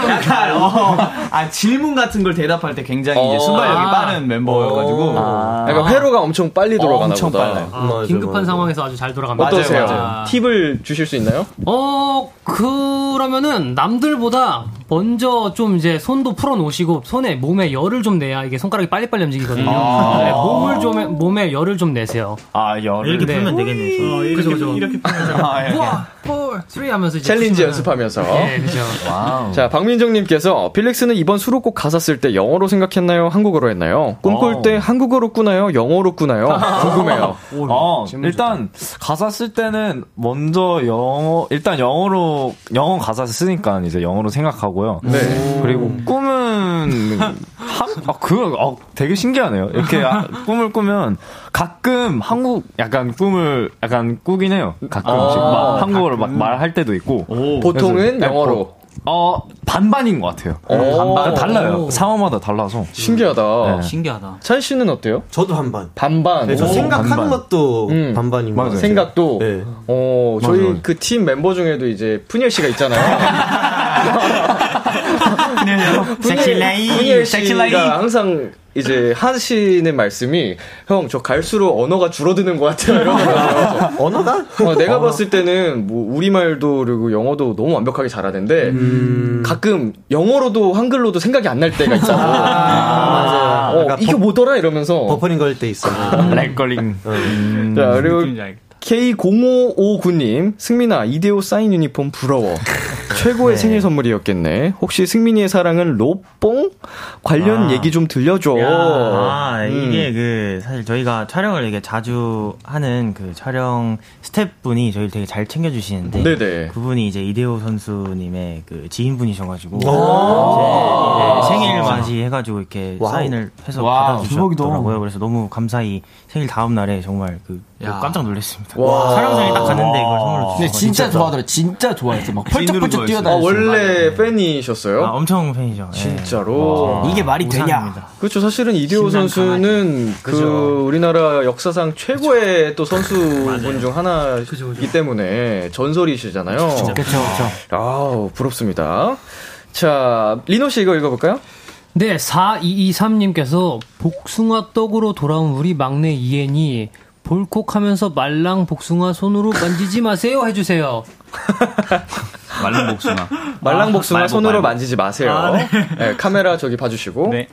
약간, 어, 아, 질문 같은 걸 대답할 때 굉장히 이제 어. 순발력이 아. 빠른 멤버여가지고. 약간 회로가 엄청 빨리 돌아가나 엄청 보다. 빨라요. 아, 긴급한 상황에서 아주 잘 돌아갑니다. 어떠세요? 아. 팁을 주실 수 있나요? 어, 그러면은 남들보다 먼저 좀 이제 손도 풀어 놓으시고 손에 몸에 열을 좀 내야 이게 손가락이 빨리빨리 움직이거든요. 아. 네, 몸을 좀 몸에 열을 좀 내세요. 아, 열을. 이렇게 네. 풀면 되겠네. 어, 그죠, 그죠. 이렇게 풀면 아, 이렇게. One, four, three 하면서 이제 챌린지 치면은- 연습하면서. 네, 그죠. 자, 박민정님께서 필릭스는 이번 수록곡 가사 쓸 때 영어로 생각했나요? 한국어로 했나요? 꿈꿀 어. 때 한국어로 꾸나요? 영어로 꾸나요? 궁금해요. 어, 일단 가사 쓸 때는 먼저 영어 일단 영어로 영어 가사 쓰니까 이제 영어로 생각하고 요. 네. 그리고 꿈은 한, 아, 그, 어, 되게 신기하네요. 이렇게 아, 꿈을 꾸면 가끔 한국 약간 꿈을 약간 꾸긴 해요. 가끔씩 아, 막 한국어로 막 말할 때도 있고. 보통은 그래서 영어로. 어, 반반인 것 같아요. 오. 반반 달라요. 상황마다 달라서. 신기하다. 네. 신기하다. 찬 씨는 어때요? 저도 반반. 반반. 네, 저 오. 생각하는 반반. 것도 음. 반반인 것 같아요. 생각도. 네. 어. 저희 그 팀 멤버 중에도 이제 푸니엘 씨가 있잖아요. 섹시레이, 푸니엘 섹시레이. 씨가 항상 이제 하시는 말씀이 형 저 갈수록 언어가 줄어드는 것 같아요. 이러더라고요. 언어가? 어, 내가 봤을 때는 뭐 우리말도 그리고 영어도 너무 완벽하게 잘하는데 가끔 영어로도 한글로도 생각이 안 날 때가 있잖아. 맞아요. 어, 약간 이게 버- 뭐더라 이러면서 버퍼링 걸 때 있어요. 렉걸링. 자, 그리고 느낌인지 알겠다. K0559님, 승민아, 이대호 사인 유니폼 부러워. 최고의 생일 선물이었겠네. 혹시 승민이의 사랑은 로뽕? 관련 아. 얘기 좀 들려줘. 아, 음. 이게 그, 사실 저희가 촬영을 되게 자주 하는 그 촬영 스태프분이 저희를 되게 잘 챙겨주시는데. 네네. 그분이 이제 이대호 선수님의 그 지인분이셔가지고. 오. 제 생일 맞이 해가지고 이렇게 wow. 사인을 해서 wow, 받아주셨더라고요. 그래서 너무 감사히 생일 다음 날에 정말 그, 야. 깜짝 놀랐습니다. 와. 촬영장에 딱 갔는데 이걸 선물로 주셔서. 근데 진짜 좋아하더라. 진짜 좋아했어. 막 펄쩍펄쩍 아, 뛰어다니고. 원래 팬이셨어요? 아, 엄청 팬이죠. 예. 진짜로. 와. 이게 말이 되냐? 그렇죠. 사실은 이대호 신난 선수는 그 그죠. 우리나라 역사상 최고의 또 선수분 중 하나이기 때문에 전설이시잖아요. 그쵸, 그쵸. 아우, 부럽습니다. 자, 리노 씨 이거 읽어 볼까요? 네, 4223님께서 복숭아 떡으로 돌아온 우리 막내 이엔이 볼콕하면서 말랑 복숭아 손으로 만지지 마세요 해주세요. 말른 복숭아. 말랑 복숭아 말복, 손으로 말복. 만지지 마세요. 아, 네. 네, 카메라 저기 봐주시고. 네.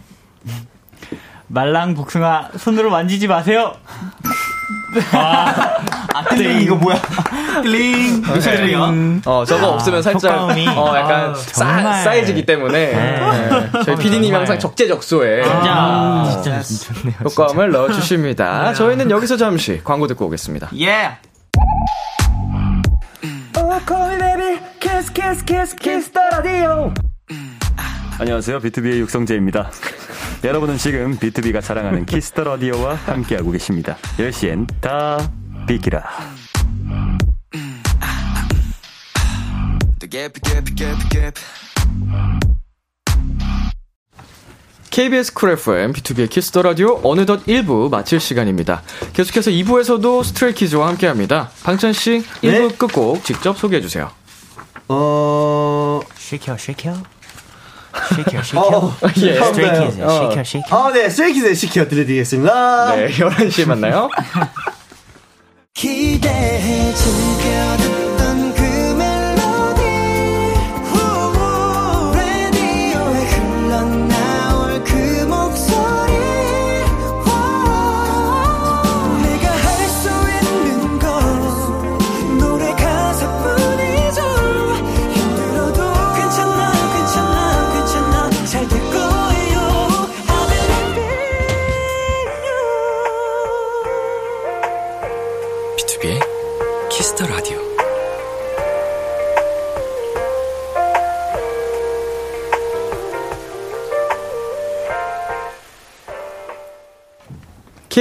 말랑 복숭아 손으로 만지지 마세요. 아, 띵 이거 뭐야? 띵. 네. 어, 저거 없으면 살짝, 효과음이. 어, 약간 아, 싸. 사이즈기 때문에. 네. 저희 PD님이 정말. 항상 적재적소에. 진짜, 진짜, 진짜 좋네요. 효과음을 넣어 주십니다. 저희는 여기서 잠시 광고 듣고 오겠습니다. 예. 안녕하세요. 비투비의 육성재입니다. 여러분은 지금 비투비가 자랑하는 키스 더 라디오와 함께하고 계십니다. 10시엔 다 비키라. KBS 쿨 FM, 비투비의 키스 더 라디오 어느덧 1부 마칠 시간입니다. 계속해서 2부에서도 스트레이 키즈와 함께 합니다. 방찬 씨, 1부 끝곡 직접 소개해 주세요. 어, 쉐이켜, 쉐이켜. 쉐이켜, 쉐이켜. 어, 예. 스트레이키즈, 어. 쉐이켜, 쉐이켜. 아, 네, 스트레이키즈의 식혀 드려드리겠습니다. 네, 11시에 만나요. 기대해 즐겨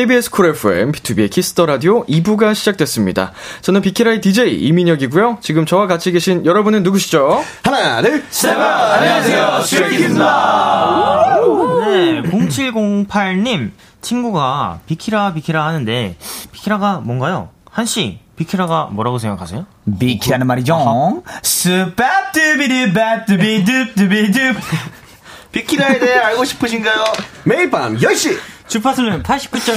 KBS 쿨 FM, 비투비의 키스 더 라디오 2부가 시작됐습니다. 저는 비키라의 DJ 이민혁이고요. 지금 저와 같이 계신 여러분은 누구시죠? 하나, 둘, 셋! 안녕하세요, 스트레이키즈입니다. 네, 0708님 친구가 비키라 비키라 하는데 비키라가 뭔가요? 한씨 비키라가 뭐라고 생각하세요? 비키라는 말이죠. 스밥두비두밥두비두두비두. 비키라에 대해 알고 싶으신가요? 매일 밤 10시! 주파수는 89.1.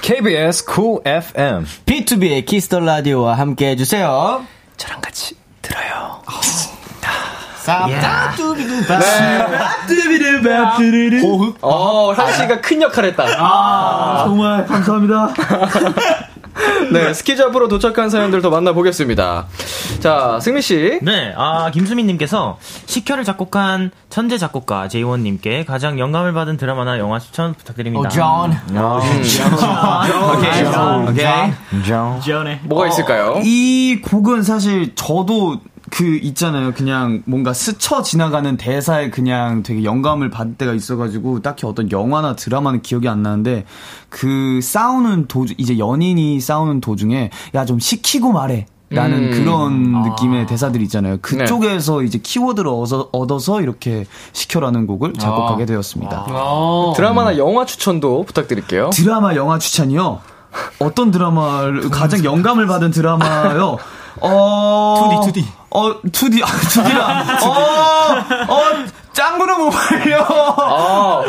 KBS Cool FM. 비투비의 키스 더 라디오와 함께 해주세요. 저랑 같이 들어요. 호흡. 어, 현 씨가 큰 역할 했다. 아, 정말 감사합니다. 네, 스키즈 앞으로 도착한 사연들 더 만나보겠습니다. 자, 승민 씨. 네, 아, 김수민님께서 식혀를 작곡한 천재 작곡가 제이원님께 가장 영감을 받은 드라마나 영화 추천 부탁드립니다. 오, 존. 아, 오케이. 오케이. 지연해. 뭐가 있을까요? 어, 이 곡은 사실 저도 그 있잖아요. 그냥 뭔가 스쳐 지나가는 대사에 그냥 되게 영감을 받을 때가 있어가지고 딱히 어떤 영화나 드라마는 기억이 안 나는데 그 싸우는 도중 이제 연인이 싸우는 도중에 야 좀 식히고 말해. 라는 음. 그런 느낌의 대사들 있잖아요. 그쪽에서 이제 키워드를 얻어, 얻어서 이렇게 시켜라는 곡을 작곡하게 되었습니다. 드라마나 영화 추천도 부탁드릴게요. 드라마 영화 추천이요? 어떤 드라마를 가장 영감을 받은 드라마요? 어 2D, 2D. 어 2D 아 2D라. 어, 어 짱구는 못 말려.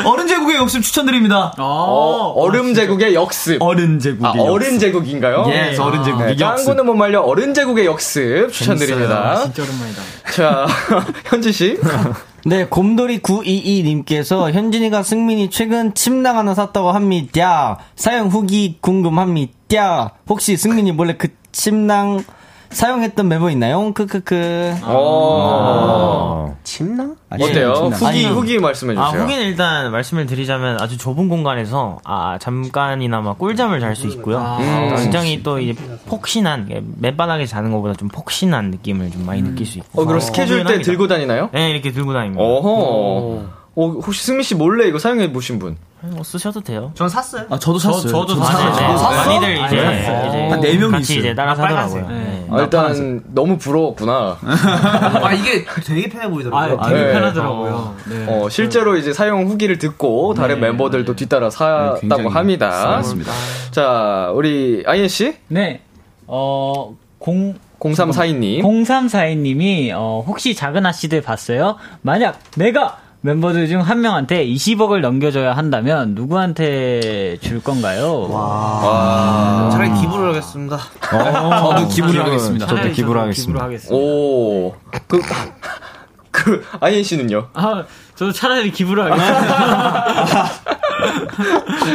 어른 제국의 역습 추천드립니다. 어, 얼음 제국의 역습. 어른 제국의 아, 역습. 어른 제국인가요? 예, 어른 제국의 네, 역습. 짱구는 못 말려 어른 제국의 역습 추천드립니다. 진짜 오랜만이다. 자, 현지 씨. 네, 곰돌이 922님께서 현진이가 승민이 최근 침낭 하나 샀다고 합니다. 사용 후기 궁금합니다. 혹시 승민이 몰래 그 침낭 사용했던 멤버 있나요? 크크크. 어. 침낭? 어때요? 후기 아니, 후기 말씀해 아, 주세요. 후기는 일단 말씀을 드리자면 아주 좁은 공간에서 아, 잠깐이나마 꿀잠을 잘 수 있고요. 음. 굉장히 또 이제 폭신한 맨바닥에 자는 것보다 좀 폭신한 느낌을 좀 많이 느낄 수 있고. 어, 그럼 스케줄 때 들고 다니나요? 네, 이렇게 들고 다닙니다. 어허. 어, 혹시 승민 씨 몰래 이거 사용해 보신 분? 뭐 쓰셔도 돼요. 전 샀어요. 아 저도 샀어요. 저도 아, 네, 네. 샀어요. 많이들 이제, 샀어요? 이제 한 네 명이 같이 있어요. 이제 따라 아, 사더라고요. 네. 아, 일단 너무 부러웠구나. 아, 이게 되게 편해 보이더라고요. 아, 되게 네. 편하더라고요. 네. 어, 실제로 이제 사용 후기를 듣고 다른 멤버들도 뒤따라 샀다고 합니다. 맞습니다. 자, 우리 아이엔 씨 네. 어, 공, 0342님. 0342님이, 어, 혹시 작은 아씨들 봤어요? 만약 내가 멤버들 중 한 명한테 20억을 넘겨줘야 한다면 누구한테 줄 건가요? 와. 차라리 기부를 하겠습니다. 어, 저도 기부를 하겠습니다. 저도 기부를 하겠습니다. 하겠습니다. 오. 그, 그, 아이엔 씨는요? 아, 저도 차라리 기부를 하겠습니다.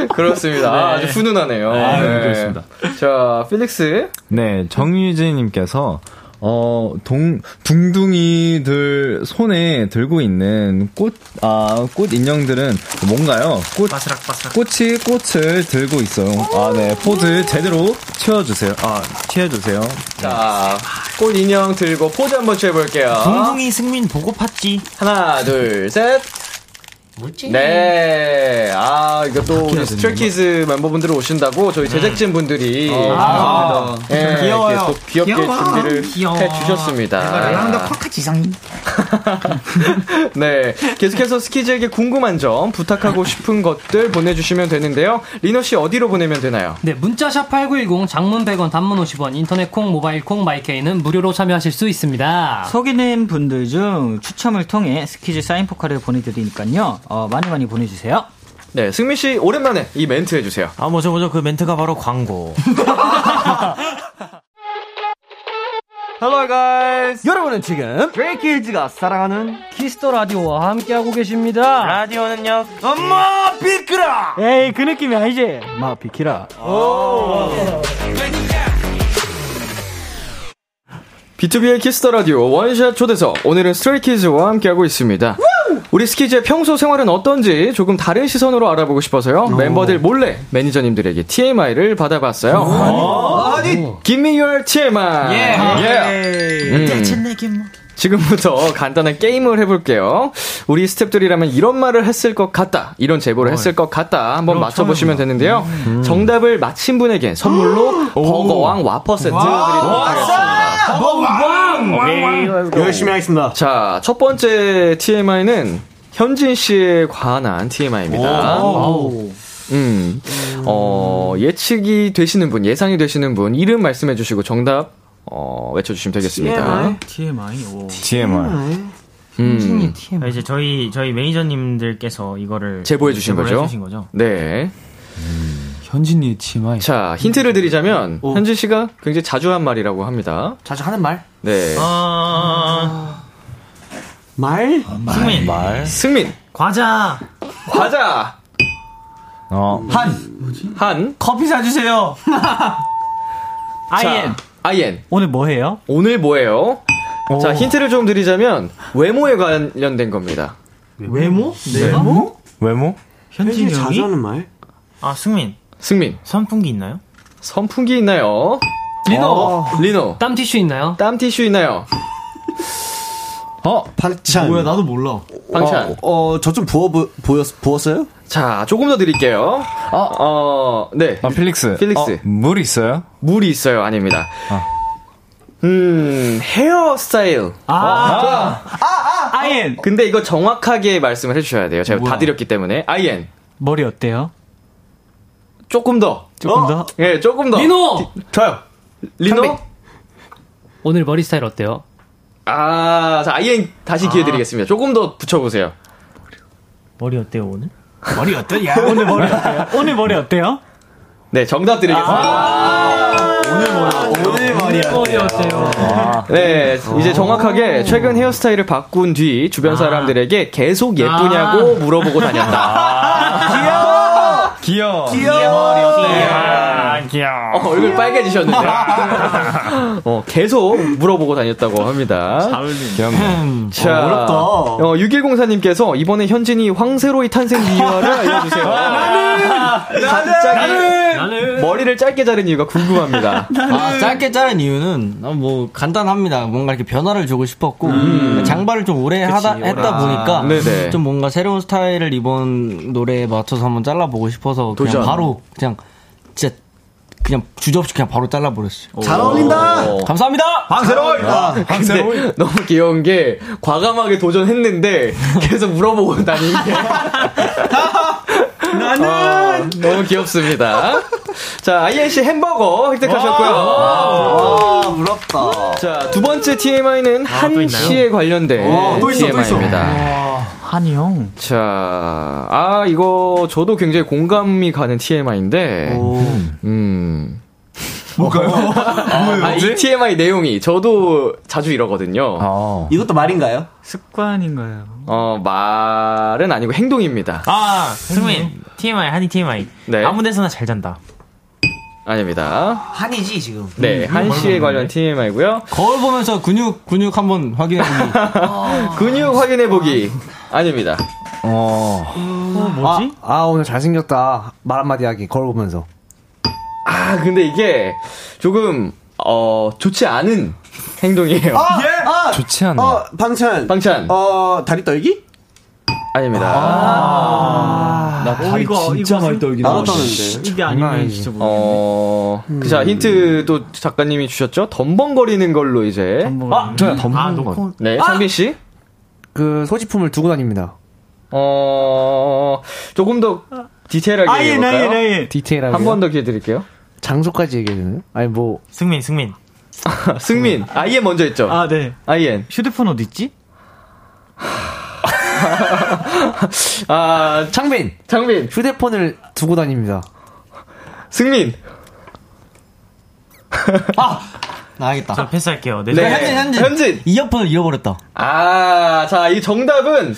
그렇습니다. 아, 아주 훈훈하네요. 네, 그렇습니다. 자, 필릭스. 네, 정유진님께서 어, 동, 둥둥이들 손에 들고 있는 꽃, 아, 꽃 인형들은 뭔가요? 꽃, 바스락바스락. 꽃이 꽃을 들고 있어요. 아, 네. 포즈 제대로 취해주세요. 아, 취해주세요. 자, 꽃 인형 들고 포즈 한번 취해볼게요. 둥둥이 승민 보고 팠지. 하나, 둘, 셋. 뭐지? 네. 아, 이거 또 우리 스트레이키즈 멤버분들 오신다고 저희 제작진 분들이 아, 예, 귀여워요. 이렇게 또 귀엽게 귀여워. 준비를 귀여워. 해 주셨습니다. 레랑더 콱카 지상이. 네. 계속해서 스키즈에게 궁금한 점, 부탁하고 싶은 것들 보내주시면 되는데요. 리노 씨 어디로 보내면 되나요? 네, 문자샵 8910, 장문 100원, 단문 50원, 인터넷 콩, 모바일 콩, 마이케이는 무료로 참여하실 수 있습니다. 소개된 분들 중 추첨을 통해 스키즈 사인 포카를 보내드리니까요. 어, 많이 많이 보내주세요. 네, 승민 씨 오랜만에 이 멘트 해주세요. 아, 뭐죠, 뭐죠. 그 멘트가 바로 광고. Hello guys. 여러분은 지금 스트레이키즈가 사랑하는 키스 더 라디오와 함께하고 계십니다. 라디오는요. 엄마 비키라. 에이, 그 느낌이 아니지? 마, 비키라. B2B의 키스터 라디오 원샷 초대석 오늘은 Stray Kids와 함께하고 있습니다. 우리 스키즈의 평소 생활은 어떤지 조금 다른 시선으로 알아보고 싶어서요. 멤버들 몰래 매니저님들에게 TMI를 받아봤어요. 아니. Give me your TMI. 음. 대체 내게 뭐. 지금부터 간단한 게임을 해볼게요. 우리 스탭들이라면 이런 말을 했을 것 같다. 이런 제보를 했을 것 같다. 한번 맞춰보시면 되는데요. 정답을 맞힌 분에겐 선물로 버거왕 와퍼 세트 드리도록 하겠습니다. 열심히 하겠습니다. 자, 첫 번째 TMI는 현진 씨에 관한 TMI입니다. 음, 어, 예측이 되시는 분, 예상이 되시는 분, 이름 말씀해 주시고 정답, 어, 외쳐주시면 되겠습니다. TMI. 오. TMI. 음, 아, 이제 저희 저희 매니저님들께서 이거를 제보해 주신 거죠? 해주신 거죠. 네. 현진이의 TMI. 자, 힌트를 드리자면, 현진 씨가 굉장히 자주 한 말이라고 합니다. 자주 하는 말. 네. 아, 말? 승민. 말. 승민. 과자. 과자. 어. 한. 한. 커피 사주세요. 아이엔. 자, 아이엔. 오늘 뭐 해요? 오늘 뭐예요? 자, 힌트를 좀 드리자면 외모에 관련된 겁니다. 외모? 네. 외모? 외모? 현진이 자주? 하는 말? 아, 승민. 승민. 선풍기 있나요? 선풍기 있나요? 리노. 어, 리노. 땀 티슈 있나요? 땀 티슈 있나요? 어, 방찬. 뭐야, 나도 몰라. 방찬. 어, 어 저 좀 부어 보, 보였, 부었어요? 자, 조금 더 드릴게요. 어, 어, 네. 아, 필릭스. 필릭스. 어, 물 있어요? 물이 있어요. 아닙니다. 음, 헤어스타일. 아, 아이엔. 근데 이거 정확하게 말씀을 해주셔야 돼요. 제가 다 드렸기 때문에. 아이엔. 머리 어때요? 조금 더. 조금 더? 예, 조금 더. 리노. 좋아요. 리노? 오늘 머리 스타일 어때요? 아, 자, 아이엔 다시 기회 드리겠습니다. 조금 더 붙여보세요. 머리 어때요, 오늘? 머리 어떠냐? 오늘 머리 어때요? 오늘 머리 어때요? 네, 정답 드리겠습니다. 오늘 머리, 오늘 머리 머리 어때요? 네, 이제 정확하게 최근 헤어스타일을 바꾼 뒤 주변 사람들에게 계속 예쁘냐고 물어보고 다녔다. 귀여워. 머리 어때요? 어, 얼굴 빨개지셨는데. 어, 계속 물어보고 다녔다고 합니다. 귀엽네. 자, 어렵다. 어, 6104님께서 이번에 현진이 황새로이 탄생 이유를 알려주세요. 갑자기 머리를 짧게 자른 이유가 궁금합니다. 아, 짧게 자른 이유는 어, 뭐 간단합니다. 뭔가 이렇게 변화를 주고 싶었고 장발을 좀 오래 하다 했다 보니까 네네. 좀 뭔가 새로운 스타일을 이번 노래에 맞춰서 한번 잘라보고 싶어서 그냥 도전. 바로 그냥 진짜 그냥 주저 없이 그냥 바로 잘라버렸어요. 잘 어울린다! 감사합니다. 방새로이! 근데 너무 귀여운 게 과감하게 도전했는데 계속 물어보고 다니는 게 나는 너무 귀엽습니다. 자, INC 햄버거 획득하셨고요. 아, 부럽다. 자, 두 번째 TMI는 아? 한씨에 관련된 와, 또 있어, 또 있어. TMI입니다. 한이 형. 자, 아, 이거 저도 굉장히 공감이 가는 TMI인데, 음. 뭘까요? 아, 이 TMI 내용이 저도 자주 이러거든요. 어. 이것도 말인가요? 습관인가요? 어, 말은 아니고 행동입니다. 아, 승민. TMI, 한이 TMI. 네. 아무 데서나 잘 잔다. 아닙니다. 한이지, 지금. 네, 한씨에 관련 TMI고요. 거울 보면서 근육 근육 한번 확인해 보기. 근육 확인해 보기 아닙니다. 어. 뭐지? 아, 오늘 잘생겼다. 말 한마디 하기, 거울 보면서. 아, 근데 이게 조금 어 좋지 않은 행동이에요. 아, 아, 좋지 않아. 어, 방찬. 방찬 어, 다리 떨기? 아닙니다. 나 다리 진짜 많이 떨긴 떠는데. 이게 아니면 진짜 모르겠네. 어, 자 힌트 또 작가님이 주셨죠. 덤벙거리는 걸로 이제 아, 저야 덤 아, 는 거. 놓고. 네 상빈 씨. 그 소지품을 두고 다닙니다. 어 조금 더 디테일하게 아예, 얘기해 볼까요? 아예, 아예. 디테일하게. 한 번 더 기회 드릴게요. 장소까지 얘기해 주나요? 아니, 뭐. 승민, 승민. 승민 아이엔 먼저 했죠. 아, 네. 아이엔. 휴대폰 어디 있지? 아 창빈! 장빈. 휴대폰을 두고 다닙니다. 승민. 나야겠다. 저 패스할게요. 네. 네. 현진 현진 현진. 이어폰을 잃어버렸다. 아, 자, 이 정답은,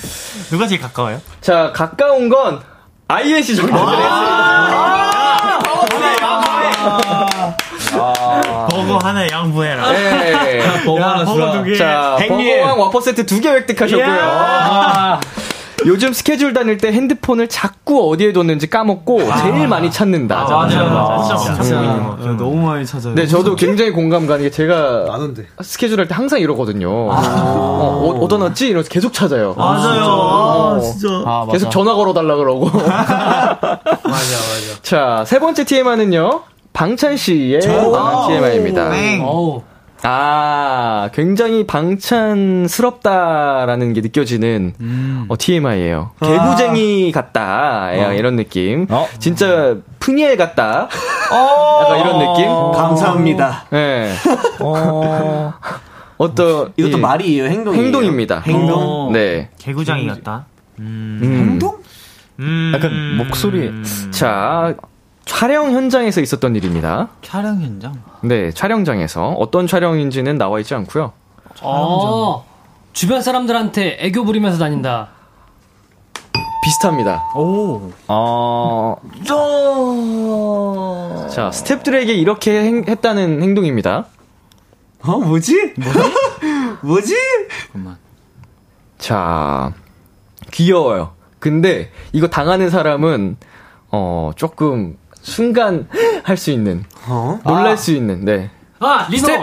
누가 제일 가까워요? 자, 가까운 건, INC 정답을 했습니다. 버거 하나 양보해라. 네. 버거 하나 주라. 자. 버거왕 와퍼 세트 두 개 획득하셨고요. 요즘 스케줄 다닐 때 핸드폰을 자꾸 어디에 뒀는지 까먹고 제일 많이 찾는다. 맞아요, 맞아요. 진짜 진짜. 찾고 있는 거. 너무 많이 찾아요. 네, 저도 굉장히 공감 가는 게 제가 아는데. 스케줄 할 때 항상 이러거든요. 어, 어, 어디다 놨지? 이러면서 계속 찾아요. 맞아요. 아, 진짜. 아 맞아. 계속 전화 걸어달라 그러고. 맞아, 맞아. 자, 세 번째 TMI는요. 방찬 씨의 관한 TMI입니다. 어우. 아, 굉장히 방찬스럽다라는 게 느껴지는 어, TMI예요. 개구쟁이 같다. 야, 이런 느낌. 어? 진짜 푸니엘 같다. 약간 이런 느낌. 감사합니다. 네. 어, 어떤 이것도 이- 말이에요, 행동이에요. 행동입니다. 행동? 네. 개구장이 같다. 음. 행동? 음. 약간 목소리. 자, 촬영 현장에서 있었던 일입니다. 촬영 현장? 네, 촬영장에서 어떤 촬영인지는 나와 있지 않고요. 어. 주변 사람들한테 애교 부리면서 다닌다. 비슷합니다. 오. 어. 자, 스탭들에게 이렇게 행- 했다는 행동입니다. 어, 뭐지? 뭐지? 자, 귀여워요. 근데 이거 당하는 사람은 어 조금 순간 할 수 있는 놀랄 아. 수 있는 네 아, 리노! 스텝!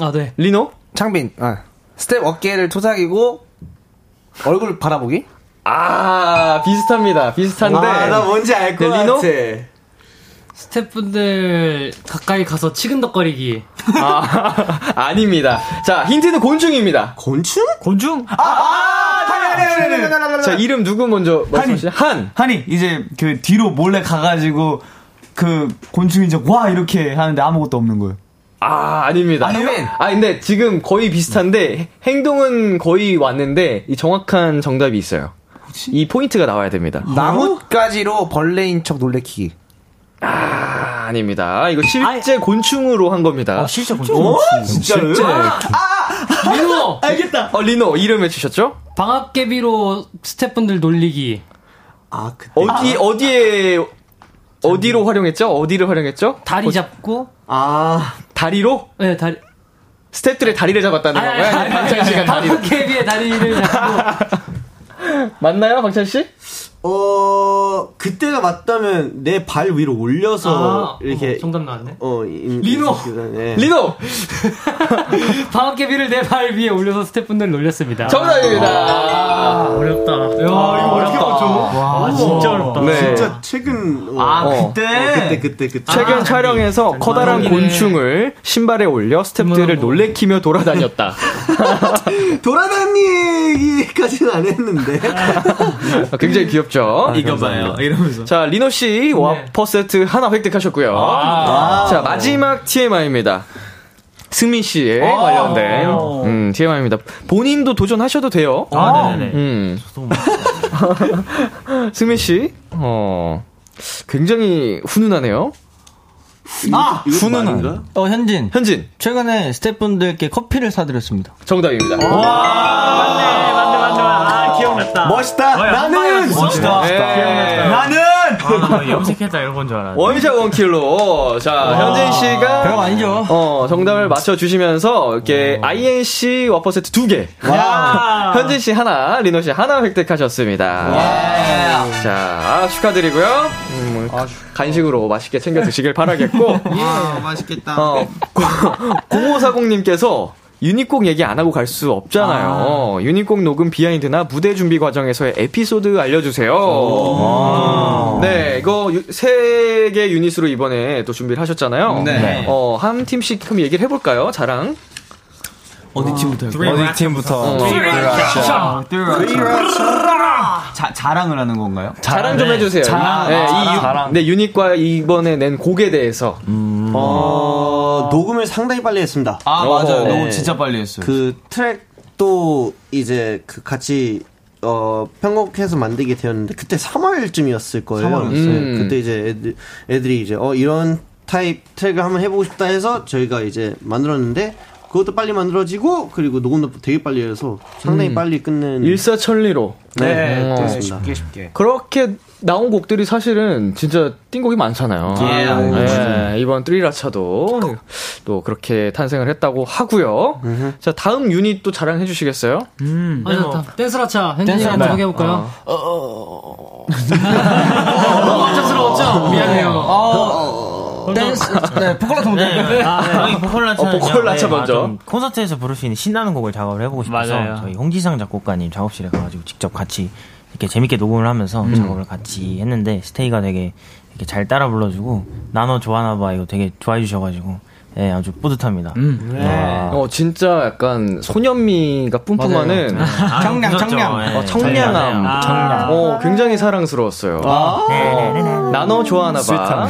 아, 네. 리노 창빈. 아. 스텝 어깨를 토닥이고 얼굴 바라보기? 아 비슷합니다 비슷한데 아, 나 뭔지 알것 네, 리노? 같아. 스태프분들 가까이 가서 치근덕거리기. 아 아닙니다 자 힌트는 곤충입니다 곤충 곤충 자 이름 누구 먼저 말씀하시죠 한 한이 이제 그 뒤로 몰래 가가지고 그 곤충이 이제 와 이렇게 하는데 아무것도 없는 거예요. 아, 아닙니다. 아니면- 아, 근데 지금 거의 비슷한데, 행동은 거의 왔는데, 이 정확한 정답이 있어요. 이 포인트가 나와야 됩니다. 나뭇가지로 벌레인 척 놀래키기. 아, 아닙니다. 이거 실제 곤충으로 한 겁니다. 실제 곤충? 어? 진짜로요? 실제. 리노! 알겠다. 어, 리노, 이름 해주셨죠? 방아깨비로 스태프분들 놀리기. 아, 그 어디, 어디에, 어디로 활용했죠? 어디를 활용했죠? 다리 잡고. 아, 다리로? 네, 다리. 스탭들의 다리를 잡았다는 건가요? 아니면 방찬 씨가 다리를. 방아깨비의 다리를 잡고. 맞나요, 방찬 씨? 어, 그때가 맞다면 내 발 위로 올려서 아, 이렇게. 어, 정답 나왔네. 어, 인- 리노! 네. 리노! 방아깨비를 내 발 위에 올려서 스태프분들 놀렸습니다. 정답입니다. 아, 어렵다. 야, 이거 어렵다. 와, 진짜 어렵다. 네. 진짜 최근. 아, 어, 그때? 어, 그때, 그때, 그때. 최근 아, 촬영에서 커다란 대박이네. 곤충을 신발에 올려 스탭들을 놀래키며 돌아다녔다. 돌아다니기까지는 안 했는데. 아, 굉장히 귀엽 죠? 이거 봐요. 이러면서. 자, 리노 씨 와퍼 세트 하나 획득하셨고요. 아. 자, 마지막 TMI입니다. 승민 씨에 아. 관련된 음, TMI입니다. 본인도 도전하셔도 돼요. 아, 네네네. 음. 승민 씨, 어, 굉장히 훈훈하네요. 아, 훈훈한. 어, 현진. 현진. 최근에 스태프분들께 커피를 사드렸습니다. 정답입니다. 맞네, 맞네, 맞네. 아, 기억났다. 멋있다. 어, 야, 나는! 멋있다. 네. 나는! 아, 염색했다 이런 건 줄 알았는데. 원샷 원킬로. 자, 현진 씨가. 별거 아니죠. 어, 정답을 맞춰 주시면서, 이렇게, INC 와퍼 세트 두 개. 와. 현진 씨 하나, 리노 씨 하나 획득하셨습니다. 자, 아, 축하드리고요. 음, 간식으로 맛있게 챙겨 드시길 바라겠고. 아, 맛있겠다. 어, 0540님께서 유니콘 얘기 안 하고 갈 수 없잖아요. 유니콘 녹음 비하인드나 무대 준비 과정에서의 에피소드 알려주세요. 네, 이거 세 개 유닛으로 이번에 또 준비를 하셨잖아요. 네. 어, 한 팀씩 그럼 얘기를 해볼까요? 자랑. 어디 팀부터 어디 팀부터? 어. 자, 자랑을 하는 건가요? 자랑 좀 해주세요. 자랑. 네, 아, 이. 네, 유닛과 이번에 낸 곡에 대해서. 어, 녹음을 상당히 빨리 했습니다. 아, 맞아요. 네. 너무 진짜 빨리 했어요. 그 트랙도 이제 그 같이 어 편곡해서 만들게 되었는데 그때 3월쯤이었을 거예요. 3월이었어요. 음. 그때 이제 애들, 애들이 이제 어 이런 타입 트랙을 한번 해보고 싶다 해서 저희가 이제 만들었는데 그것도 빨리 만들어지고 그리고 녹음도 되게 빨리 해서 상당히 음. 빨리 끝낸 일사천리로. 네, 어. 그렇습니다. 쉽게 쉽게. 그렇게 나온 곡들이 사실은 진짜 띵곡이 많잖아요. 네, 이번 트리라차도 또 그렇게 탄생을 했다고 하고요. 자 다음 유닛 또 자랑해 주시겠어요? 음. 아, 좋다. 댄스라차. 현진이 댄스라차. 한번 소개해 볼까요? 너무 갑작스러웠죠? 미안해요. 댄스, 네, 보컬라차 먼저. 네, 아, 저희 보컬라차 어, 보컬라차 먼저. 콘서트에서 부를 수 있는 신나는 곡을 작업을 해보고 싶어서 맞아요. 저희 홍지상 작곡가님 작업실에 가가지고 직접 같이 이렇게 재밌게 녹음을 하면서 작업을 같이 했는데 스테이가 되게 이렇게 잘 따라 불러주고 나너 좋아하나봐 이거 되게 좋아해 주셔가지고 예 아주 뿌듯합니다. 와. 어 진짜 약간 소년미가 뿜뿜하는 아, 청량. 청량. 예. 어, 청량함. 아. 어 굉장히 사랑스러웠어요. 네네네네. 나너 좋아하나 봐.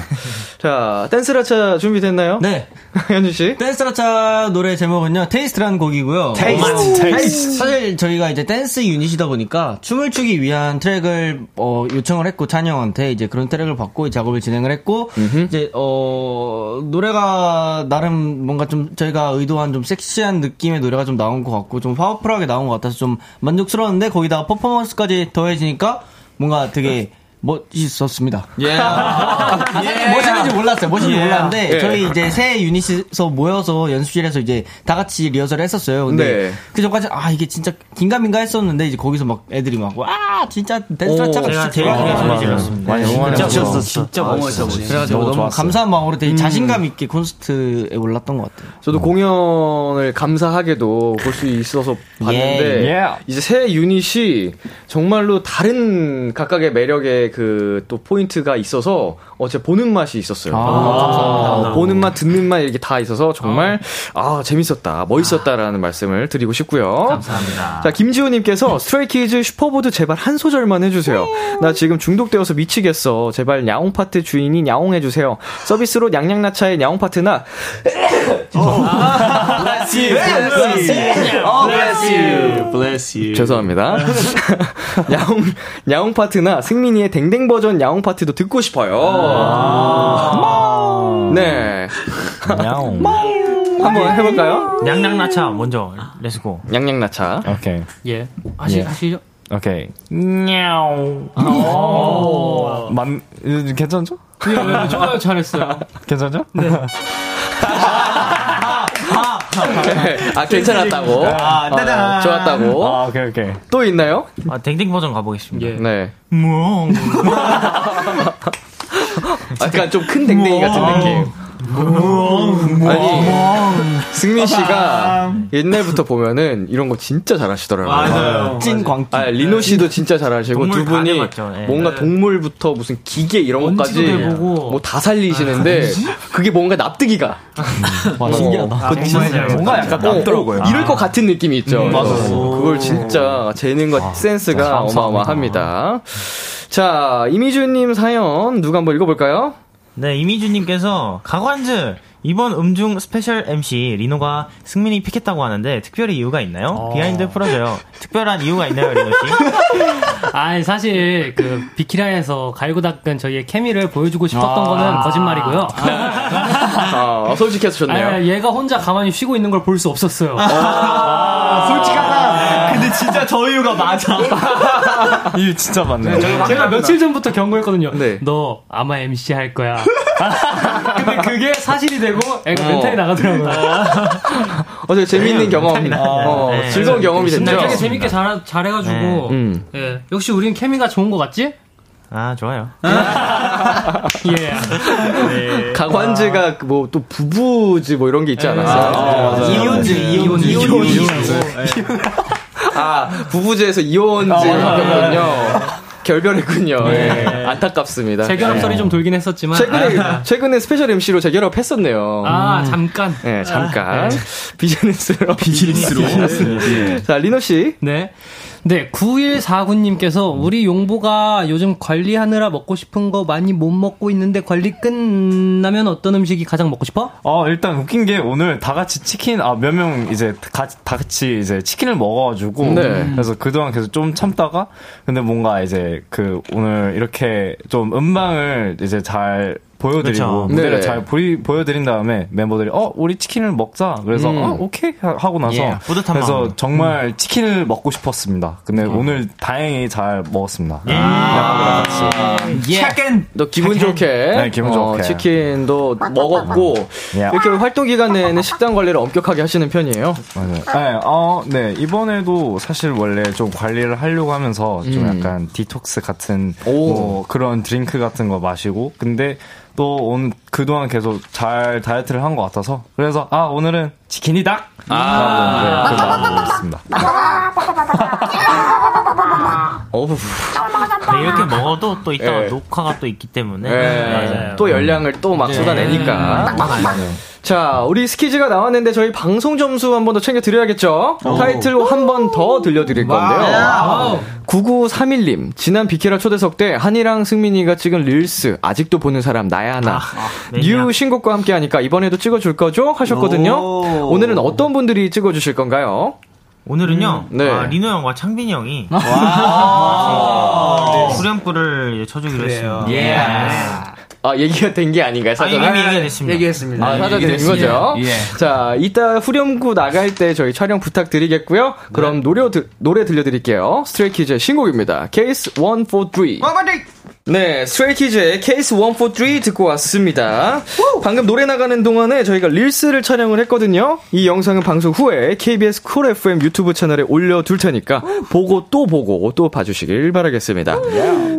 자, 댄스라차 준비됐나요? 네. 현진 씨. 댄스라차 노래 제목은요, Taste라는 곡이고요. Taste. 어, Taste. 사실 저희가 이제 댄스 유닛이다 보니까 춤을 추기 위한 트랙을 어, 요청을 했고 찬이 형한테 이제 그런 트랙을 받고 이 작업을 진행을 했고 이제 어 노래가 나름 뭔가 좀 저희가 의도한 좀 섹시한 느낌의 노래가 좀 나온 것 같고 좀 파워풀하게 나온 것 같아서 좀 만족스러웠는데 거기다가 퍼포먼스까지 더해지니까 뭔가 되게 멋있었습니다. 예. 사실 멋있는지 몰랐어요. 멋있는지 예. 몰랐는데 예. 저희 이제 새 유닛에서 모여서 연습실에서 이제 다 같이 리허설을 했었어요. 근데 네. 그 전까지 아 이게 진짜 긴가민가 했었는데 이제 거기서 막 애들이 막와 진짜 댄스라차가 오, 진짜 제일 좋아. 크게 소리 질렀습니다. 진짜. 멋있었어. 진짜 아, 멋있어 진짜 그래가지고 너무 너무. 감사한 마음으로 되게 음. 자신감 있게 콘서트에 올랐던 것 같아요. 저도 공연을 감사하게도 볼 수 있어서 봤는데 예. 이제 새 유닛이 정말로 다른 각각의 매력의 그 또 포인트가 있어서 어 제가 보는 맛이 있었어요. 아, 어, 감사합니다. 보는 맛, 듣는 맛 이렇게 다 있어서 정말 아 재밌었다, 멋있었다라는 말씀을 드리고 싶고요. 감사합니다. 자 김지호님께서 Stray Kids Super Board 제발 한 소절만 해주세요. 나 지금 중독되어서 미치겠어. 제발 야옹 파트 주인이 야옹 해주세요. 서비스로 냥냥라차의 야옹 파트나 Bless you, bless you. Bless you, bless you. 죄송합니다. 야옹, 야옹 파트나 승민이의 댕댕 버전 야옹 파트도 듣고 싶어요. 네. 야옹. 한번 해볼까요? 냥냥라차 먼저 let's go. 냥냥라차. 오케이. 예. 하시, 예. 하시죠. 오케이. 냐옹. 오. 만 음, 괜찮죠? 예, 예, 좋아요. 잘했어요. 괜찮죠? 네. 아, 괜찮았다고. 아, 어, 따단. 좋았다고. 아, 오케이, 오케이. 또 있나요? 아, 댕댕 버전 가보겠습니다. 네. 뭐. 약간 좀 큰 댕댕이 같은 느낌. 아니, 승민 씨가 옛날부터 보면은 이런 거 진짜 잘하시더라고요. 맞아요. 찐 광기. 아, 리노 씨도 진짜 잘하시고 두다 분이 예. 뭔가 네. 동물부터 무슨 기계 이런 것까지. 뭐 다 살리시는데 그게 뭔가 납득이가. 와, 신기하다. 그 진짜 뭔가 약간 남더라고요. 어, 이럴 것 같은 느낌이 있죠. 음, 맞아요. 어, 그걸 진짜 재능과 센스가 감사합니다. 어마어마합니다. 자, 이미주님 사연 누가 한번 읽어볼까요? 네, 이미주님께서 가관즈 이번 음중 스페셜 MC 리노가 승민이 픽했다고 하는데 특별히 이유가 있나요? 비하인드 풀어줘요. 특별한 이유가 있나요, 리노 씨? 아니, 사실, 그, 비키라에서 갈고 닦은 저희의 케미를 보여주고 싶었던 아. 거는 거짓말이고요. 아, 솔직해서 좋네요. 아, 얘가 혼자 가만히 쉬고 있는 걸 볼 수 없었어요. 아, 솔직하다. 근데 진짜 저 이유가 맞아. 이유 진짜 맞네. 제가 며칠 전부터 경고했거든요. 네. 너 아마 MC 할 거야. 근데 그게 사실이 되고 애가 어. 멘탈이 나가더라고요. 어, 되게 재밌는 경험, 어, 네. 즐거운 경험이 됐죠. 되게 재밌게 잘, 잘해가지고. 네. 음. 예. 역시 우린 케미가 좋은 것 같지? 아, 좋아요. 예. 가관즈가 뭐 또 부부즈 뭐 이런 게 있지 않았어요? 이온즈, 이온즈, 이온즈. 아, 부부즈에서 이혼즈였군요. 결별했군요. 예. 안타깝습니다. 재결합설이 좀 돌긴 했었지만. 최근에, 아, 최근에 스페셜 MC로 재결합했었네요. 아, 잠깐. 네, 잠깐. 네. 비즈니스로. 비즈니스로. 자, 리노 씨. 네. 네, 9149님께서 우리 용복아 요즘 관리하느라 먹고 싶은 거 많이 못 먹고 있는데 관리 끝나면 어떤 음식이 가장 먹고 싶어? 어, 일단 웃긴 게 오늘 다 같이 치킨, 아, 몇 명 이제 가, 다 같이 이제 치킨을 먹어가지고. 네. 그래서 그동안 계속 좀 참다가, 근데 뭔가 이제 그 오늘 이렇게 좀 음방을 이제 잘 보여드리고, 그쵸. 무대를 네. 잘 보이, 보여드린 다음에 멤버들이, 어, 우리 치킨을 먹자. 그래서, 음. 어, 오케이. 하- 하고 나서. 예, 뿌듯한 그래서 마음으로. 정말 치킨을 먹고 싶었습니다. 근데 오늘 다행히 잘 먹었습니다. 예. 멤버들이랑 같이. check 너 기분 좋게. 네, 기분 어, 좋게. 치킨도 먹었고. 예. 이렇게 활동 기간에는 식단 관리를 엄격하게 하시는 편이에요. 맞아요. 네, 어, 네. 이번에도 사실 원래 좀 관리를 하려고 하면서 좀 음. 약간 디톡스 같은 오. 뭐 그런 드링크 같은 거 마시고 근데 또 오늘 그동안 계속 잘 다이어트를 한 것 같아서 그래서 아 오늘은 치킨이다. 아, 네, 그 마음으로 있습니다. 어우. 네, 이렇게 먹어도 또 이따가 예. 녹화가 또 있기 때문에. 네. 또 열량을 또 막 쏟아내니까. 자, 우리 스키즈가 나왔는데 저희 방송 점수 한 번 더 챙겨 드려야겠죠? 타이틀 한번 더 들려드릴 건데요. wow. 9931님, 지난 비키라 초대석 때 한이랑 승민이가 찍은 릴스, 아직도 보는 사람 나야 나. new 신곡과 함께 하니까 이번에도 찍어줄 거죠? 하셨거든요. 오. 오늘은 어떤 분들이 찍어주실 건가요? 오늘은요. 음, 네. 아, 리노 형과 창빈이 형이 와. 네, 후렴구를 이제 춰주기로 했습니다. 예. 아, 얘기가 된 게 아닌가요, 사전에? 아, 이미 얘기가 됐습니다. 얘기했습니다. 아, 사전에 된 얘기됐습니다. 거죠? 예. 자, 이따 후렴구 나갈 때 저희 촬영 부탁드리겠고요. 그럼 노래, 들- 노래 들려드릴게요. Stray Kids의 신곡입니다. 케이스 143. 네, Stray Kids의 CASE 143 듣고 왔습니다. 방금 노래 나가는 동안에 저희가 릴스를 촬영을 했거든요. 이 영상은 방송 후에 KBS Cool FM 유튜브 채널에 올려둘 테니까 보고 또 보고 또 봐주시길 바라겠습니다.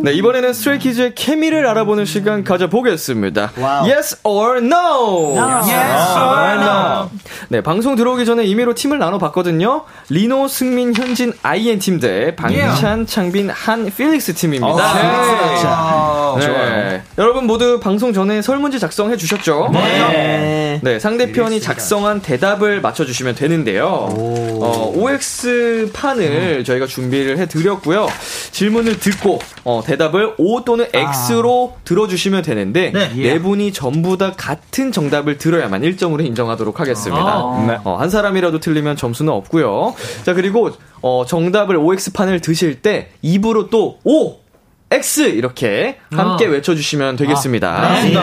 네, 이번에는 Stray Kids의 케미를 알아보는 시간 가져보겠습니다. Yes or no? Yes or no. 네, 방송 들어오기 전에 임의로 팀을 나눠봤거든요. 리노, 승민, 현진, IN 팀 대 방찬, 창빈, 한, 필릭스 팀입니다. 아, 네. 좋아요. 여러분 모두 방송 전에 설문지 작성해 주셨죠? 네. 네, 상대편이 작성한 대답을 맞춰 주시면 되는데요. 어, OX 판을 저희가 준비를 해 드렸고요. 질문을 듣고 어, 대답을 O 또는 X로 들어 주시면 되는데 네. 분이 전부 다 같은 정답을 들어야만 1점으로 인정하도록 하겠습니다. 아. 네. 어, 한 사람이라도 틀리면 점수는 없고요. 자 그리고 어, 정답을 OX 판을 드실 때 입으로 또 O X 이렇게 함께 아. 외쳐주시면 되겠습니다. 아, 네.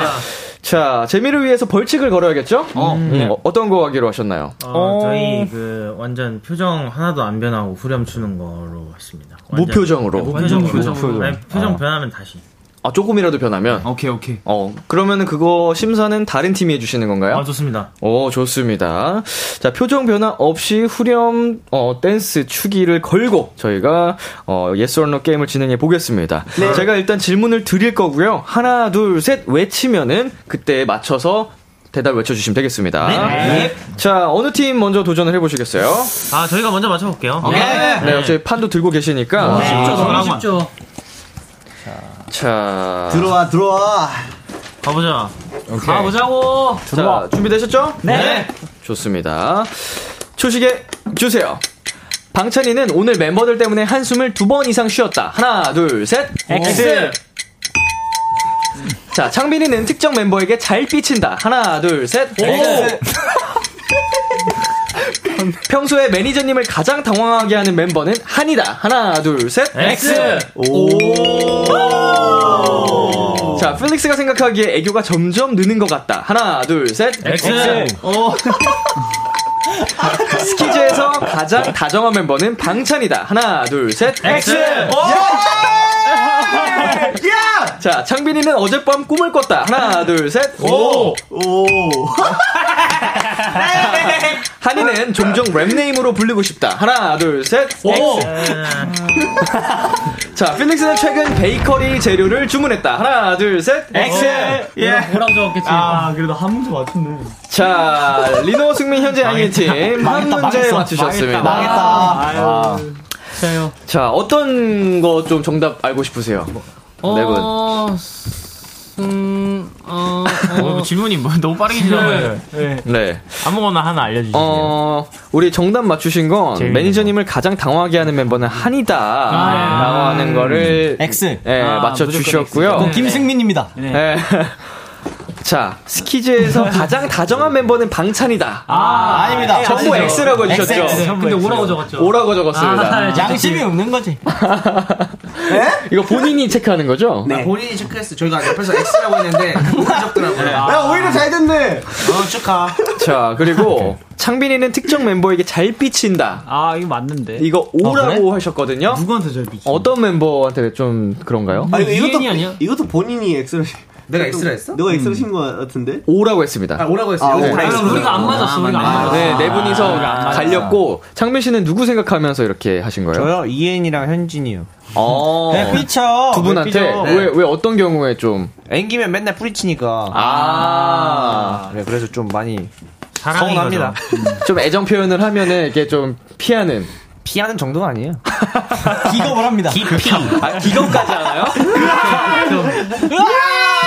자 재미를 위해서 벌칙을 걸어야겠죠? 음, 네. 어, 어떤 거 하기로 하셨나요? 어, 저희 그 완전 표정 하나도 안 변하고 후렴 추는 거로 했습니다. 완전- 무표정으로. 네, 무표정으로. 무표정. 아니, 표정 어. 변하면 다시. 아 조금이라도 변하면. 오케이 오케이. 어 그러면은 그거 심사는 다른 팀이 해주시는 건가요? 아, 좋습니다. 오 좋습니다. 자 표정 변화 없이 후렴 어, 댄스 추기를 걸고 저희가 어, yes or no 게임을 진행해 보겠습니다. 네. 제가 일단 질문을 드릴 거고요. 하나 둘 셋 외치면은 그때 맞춰서 대답 외쳐주시면 되겠습니다. 네. 자 어느 팀 먼저 도전을 해보시겠어요? 아, 저희가 먼저 맞춰볼게요. 네, 어차피 판도 들고 계시니까. 네, 쉽죠, 너무 쉽죠. 자. 들어와, 들어와. 가보자. 가보자고. 자, 준비되셨죠? 네. 좋습니다. 초식에 주세요. 방찬이는 오늘 멤버들 때문에 한숨을 두 번 이상 쉬었다. 하나, 둘, 셋. X. 자, 창빈이는 특정 멤버에게 잘 삐친다. 하나, 둘, 셋. X. 평소에 매니저님을 가장 당황하게 하는 멤버는 한이다. 하나, 둘, 셋. X. 자, 필릭스가 생각하기에 애교가 점점 느는 것 같다. 하나, 둘, 셋. X. 오. 스키즈에서 가장 다정한 멤버는 방찬이다. 하나, 둘, 셋. X. 자, 창빈이는 어젯밤 꿈을 꿨다. 하나, 둘, 셋. 오. 오. 한이는 종종 rap name으로 불리고 싶다. 하나, 둘, 셋. 오. 자, 필릭스는 최근 베이커리 재료를 주문했다. 하나, 둘, 셋. X. 예. 뭐라고 적었겠지. 아, 그래도 한 문제 맞췄네. 자, 리노 승민 현진 아이엔 팀 한 문제 맞추셨습니다. 망했다. 아. 자, 어떤 거 좀 정답 알고 싶으세요? 네 분. 어, 음, 어, 어, 질문이 뭐 너무 빠르게 지나가요. 네. 아무거나 하나 알려주세요. 어, 우리 정답 맞추신 건 매니저님을 가장 당황하게 하는 멤버는 한이다. 아. 라고 하는 거를 X. 예, 아, 맞춰주셨고요. 김승민입니다. 네. 자, 스키즈에서 가장 다정한 멤버는 방찬이다. 아, 아 닙니다. 전부 아니죠. X라고 해주셨죠? X, X. 근데 오라고 적었죠. 오라고 적었습니다. 아, 양심이 없는 거지. 이거 본인이 체크하는 거죠? 네. 본인이 체크했어. 저희가 옆에서 X라고 했는데 적더라고요. 야, 오히려 잘 됐네. 어, 축하. 자, 그리고 창빈이는 특정 멤버에게 잘 삐친다. 아, 이거 맞는데. 이거 오라고 하셨거든요. 누구한테 잘 삐쳐? 어떤 멤버한테 좀 그런가요? 아니, 이것도, 아니야? 이것도 본인이 X를. 내가 X라 했어? 너가 X를 신것 같은데? 오라고 했습니다. 아, 오라고 했어요. 아, 여기서 오라고 X. 했어요. 우리가 안 맞았어. 우리가 안 맞았어. 네, 네 분이서 아, 갈렸고 창빈 씨는 누구 생각하면서 이렇게 하신 거예요? 저요? 이엔이랑 현진이요. 어. 네, 삐쳐. 두 분한테. 왜 왜 어떤 경우에 좀 앵기면 맨날 뿌리치니까. 아. 네, 그래서 좀 많이 서운합니다. 좀 애정 표현을 하면은 이렇게 좀 피하는 피하는 정도는 아니에요. 기겁을 합니다. 아, 기겁까지 하나요?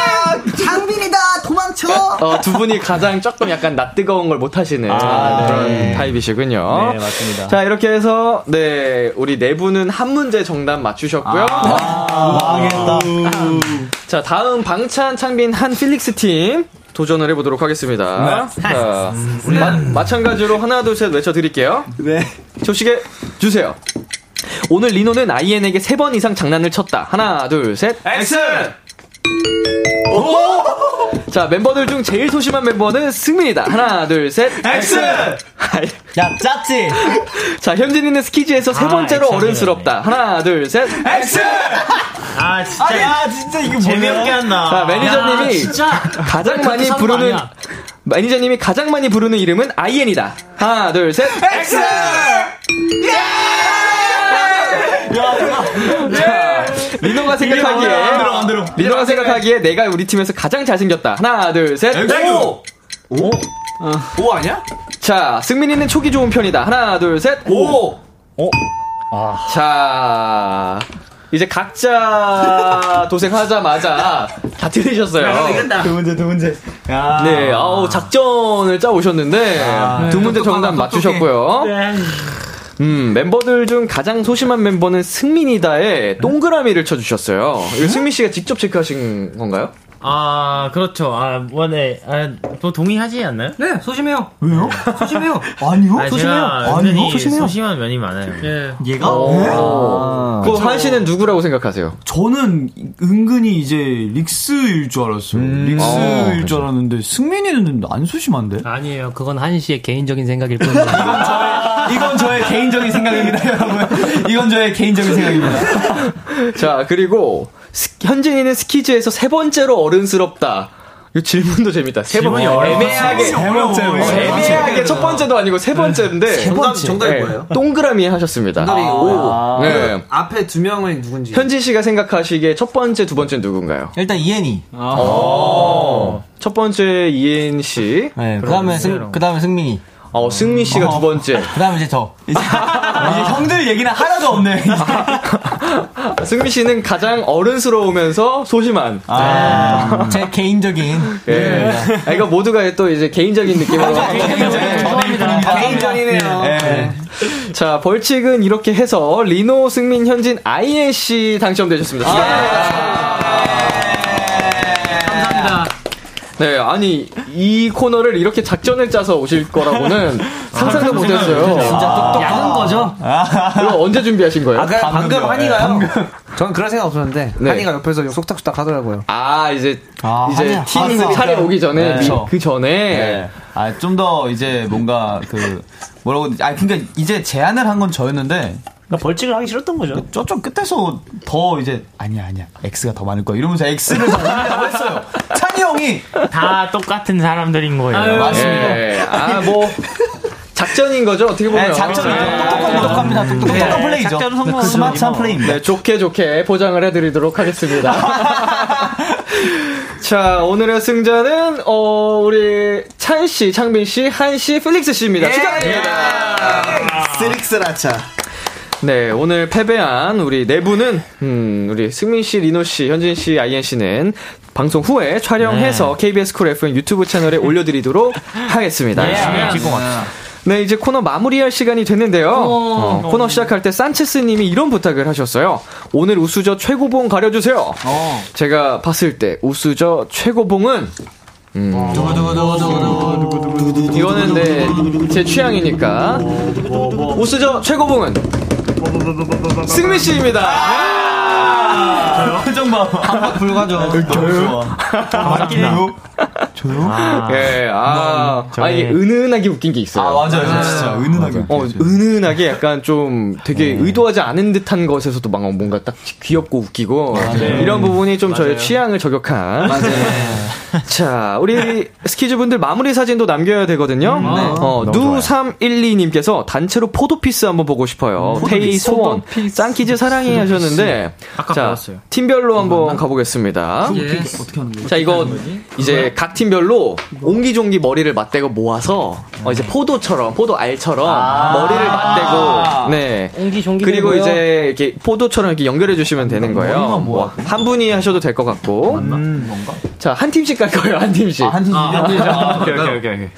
장빈이다 도망쳐. 어, 두 분이 가장 조금 약간 낯뜨거운 걸 못 하시는 아, 그런 네. 타입이시군요. 네, 맞습니다. 자, 이렇게 해서, 네, 우리 네 분은 한 문제 정답 맞추셨고요. 망했다. 자, 다음 방찬, 창빈, 한 필릭스 팀. 도전을 해보도록 하겠습니다. 네. 자, 마, 마찬가지로 하나, 둘, 셋 외쳐드릴게요. 네. 조식에 주세요. 오늘 리노는 아이엔에게 세 번 이상 장난을 쳤다. 하나, 둘, 셋. X! 자, 멤버들 중 제일 소심한 멤버는 승민이다. 하나, 둘, 셋. X! 야, 짰지? 자, 현진이는 스키즈에서 세 아, 번째로 X하네. 어른스럽다. 하나, 둘, 셋. X! 아 진짜 아, 진짜 이게 재미없게 한다. 자, 매니저님이 야, 진짜 가장 많이 부르는 아니야. 매니저님이 가장 많이 부르는 이름은 아이엔이다. 하나, 둘, 셋. X! 자, 리노가 생각하기에 안 들어, 안 들어. 리노가 생각하기에 내가 우리 팀에서 가장 잘생겼다. 하나, 둘, 셋. 오! 오? 오 아니야? 자, 승민이는 촉이 좋은 편이다. 하나, 둘, 셋. 오! 자, 이제 각자 도생하자마자 다 틀리셨어요. 두 문제, 두 문제. 야. 네, 아우 작전을 짜 오셨는데 두 문제 정답 맞추셨고요. 음, 멤버들 중 가장 소심한 멤버는 승민이다에 동그라미를 쳐주셨어요. 이거 승민 씨가 직접 체크하신 건가요? 아, 그렇죠. 아, 뭐, 네. 아, 뭐 동의하지 않나요? 네, 소심해요. 왜요? 소심해요. 아니요? 아, 소심해요? 아니요? 소심해요? 소심한 면이 많아요. 예. 얘가? 어. 그한 씨는 누구라고 생각하세요? 저는 은근히 이제 릭스일 줄 알았어요. 릭스일 줄 알았는데 승민이는 안 소심한데? 아니에요. 그건 한 씨의 개인적인 생각일 뿐이에요. 이건 저의 개인적인 생각입니다, 여러분. 이건 저의 개인적인 생각입니다. 자, 그리고 스- 현진이는 스키즈에서 세 번째로 어른스럽다. 이 질문도 재밌다. 세 번. 애매하게, 세 번째, 어, 세 애매하게 번째. 첫 번째도 아니고 세 번째인데. 세 번째. 정답이 뭐예요? 동그라미 하셨습니다. 정답이 오. 네. 앞에 두 명은 누군지. 현진 씨가 생각하시기에 첫 번째, 두 번째는 누군가요? 일단 이엔이. 어. 첫 번째 이엔 씨. 네, 그 다음에 승, 그 다음에 승민이. 어, 승민 씨가 두 번째. 그 다음에 이제 저. 이제, 이제 형들 얘기는 하나도 없네. 승민 씨는 가장 어른스러우면서 소심한. 아, 제 개인적인. 예. 아, 이거 모두가 또 이제 개인적인 느낌으로. 개인적이네요. 네. 자, 벌칙은 이렇게 해서 리노, 승민, 현진, 아이엔 씨 당첨되셨습니다. 감 네, 아니 이 코너를 이렇게 작전을 짜서 오실 거라고는 상상도 못했어요. 진짜 야한 거죠? 이거 언제 준비하신 거예요? 아, 그냥 방금 한이가요. 저는 그런 생각 없었는데 네. 한이가 옆에서 속닥속닥 하더라고요. 아 이제 아, 이제. 팀 알았어. 차례 오기 전에 네. 미- 그 전에 네. 아, 좀 더 이제 뭔가 그, 뭐라고, 아, 그니까 이제 제안을 한 건 저였는데, 그러니까 벌칙을 하기 싫었던 거죠. 저쪽 끝에서 더 이제, 아니야, 아니야. X가 더 많을 거야. 이러면서 X를 더 올리려고 했어요. 형이! 다 똑같은 사람들인 거예요. 아유, 맞습니다. 예. 아뭐 작전인 거죠 어떻게 보면 네, 작전이죠. 똑똑한, 똑똑합니다. 똑똑한 네. 플레이죠. 작전 성공. 스마트한 플레이입니다. 네, 좋게 좋게 포장을 해드리도록 하겠습니다. 자, 오늘의 승자는, 어, 우리, 찬 씨, 창빈 씨, 한 씨, 필릭스 씨입니다. 축하드립니다. 스릭스라차. 네, 오늘 패배한 우리 네 분은, 음, 우리 승민 씨, 리노 씨, 현진 씨, 아이엔 씨는 방송 후에 촬영해서 KBS Cool FM 유튜브 채널에 올려드리도록 하겠습니다. 네, 이제 코너 마무리할 시간이 됐는데요. 어, 코너 시작할 때 산체스님이 이런 부탁을 하셨어요. 오늘 우수저 최고봉 가려주세요. 제가 봤을 때 우수저 최고봉은 음, 이거는 네, 제 취향이니까 우수저 최고봉은 승민 씨입니다. 표정 봐. 한박 불가죠. 저요? 맞기네요. 저요? 예, 아, 아, 이게 은은하게 웃긴 게 있어요. 아, 맞아요. 진짜 은은하게. 어, 은은하게 약간 좀 되게 의도하지 않은 듯한 것에서도 막 뭔가 딱 귀엽고 웃기고 이런 부분이 좀 저의 취향을 저격한. 자, 우리 스키즈 분들 마무리 사진도 남겨야 되거든요. 어, 누312님께서 단체로 포도 peace 한번 보고 싶어요. 스테이 소원. 짱키즈 사랑해 하셨는데. 아까 자, 받았어요. 팀별로 한번 가보겠습니다. 어떻게 하는 거예요? 자, 이거 이제 각 팀별로 옹기종기 머리를 맞대고 모아서 어, 이제 포도처럼 포도 알처럼 머리를 맞대고 네 옹기종기 그리고 되고요. 이제 이렇게 포도처럼 이렇게 연결해 주시면 되는 거예요. 뭐, 한 분이 하셔도 될 것 같고. 자, 한 팀씩 갈 거예요. 한 팀씩. 한 팀씩. 아, 오케이, 오케이, 오케이, 오케이.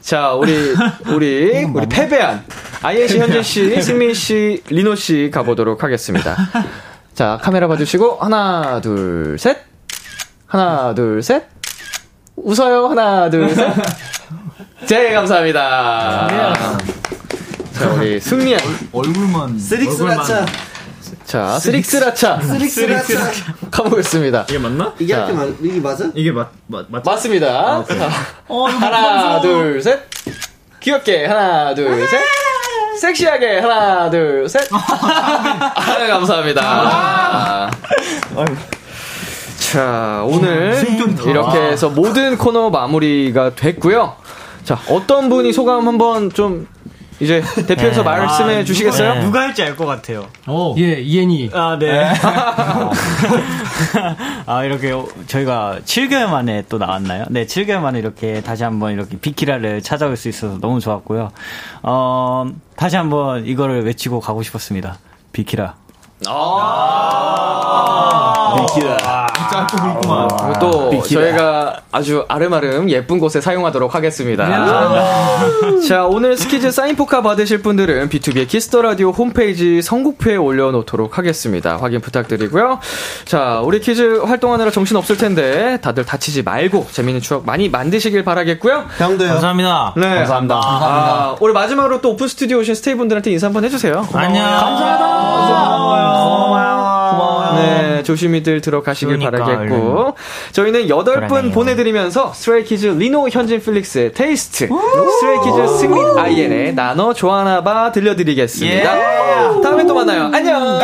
자, 우리 우리 우리 패배한 INC 현진 씨, 승민 씨, 리노 씨 가보도록 하겠습니다. 자, 카메라 봐주시고 하나, 둘, 셋. 하나, 둘, 셋. 웃어요. 하나, 둘, 셋. 네, 감사합니다. 자, 우리 승리한 얼굴만. 스릭스라차. 자, 스릭스라차. 스릭스라차. 가보겠습니다. 이게 맞나? 이게 자. 맞, 이게 맞아? 이게 맞, 맞, 맞 맞습니다. 자, 어, 하나. 둘, 셋. 귀엽게 하나, 둘, 셋. 섹시하게 하나, 둘, 셋. 아, 감사합니다. 자, 오늘 이렇게 해서 모든 코너 마무리가 됐고요. 자, 어떤 분이 소감 한번 좀 이제 대표해서 네. 말씀해 아, 주시겠어요? 누가, 누가 할지 알 것 같아요. 예, 이엔이. 아, 네. 아, 이렇게 저희가 7개월 만에 또 나왔나요? 네, 7개월 만에 이렇게 다시 한번 이렇게 비키라를 찾아올 수 있어서 너무 좋았고요. 어, 다시 한번 이거를 외치고 가고 싶었습니다. 비키라. 비키라. 짧고 굵구만. 그리고 또 비키라. 저희가 아주 아름아름 예쁜 곳에 사용하도록 하겠습니다. 자, 오늘 스키즈 사인 포카 받으실 분들은 B2B의 키스터 라디오 홈페이지 선곡표에 올려놓도록 하겠습니다. 확인 부탁드리고요. 자, 우리 스키즈 활동하느라 정신 없을 텐데 다들 다치지 말고 재밌는 추억 많이 만드시길 바라겠고요. 형도요. 감사합니다. 네, 감사합니다. 아, 오늘 마지막으로 또 오픈 스튜디오 오신 스테이 분들한테 인사 한번 해주세요. 안녕. 네, 조심히들 들어가시길 그러니까, 바라겠고. 저희는 8분 그러네요. 보내드리면서 Stray Kids 리노 현진 필릭스의 TASTE, Stray Kids 승민 아이엔의 나너 좋아하나봐 들려드리겠습니다. 다음에 또 만나요. 안녕!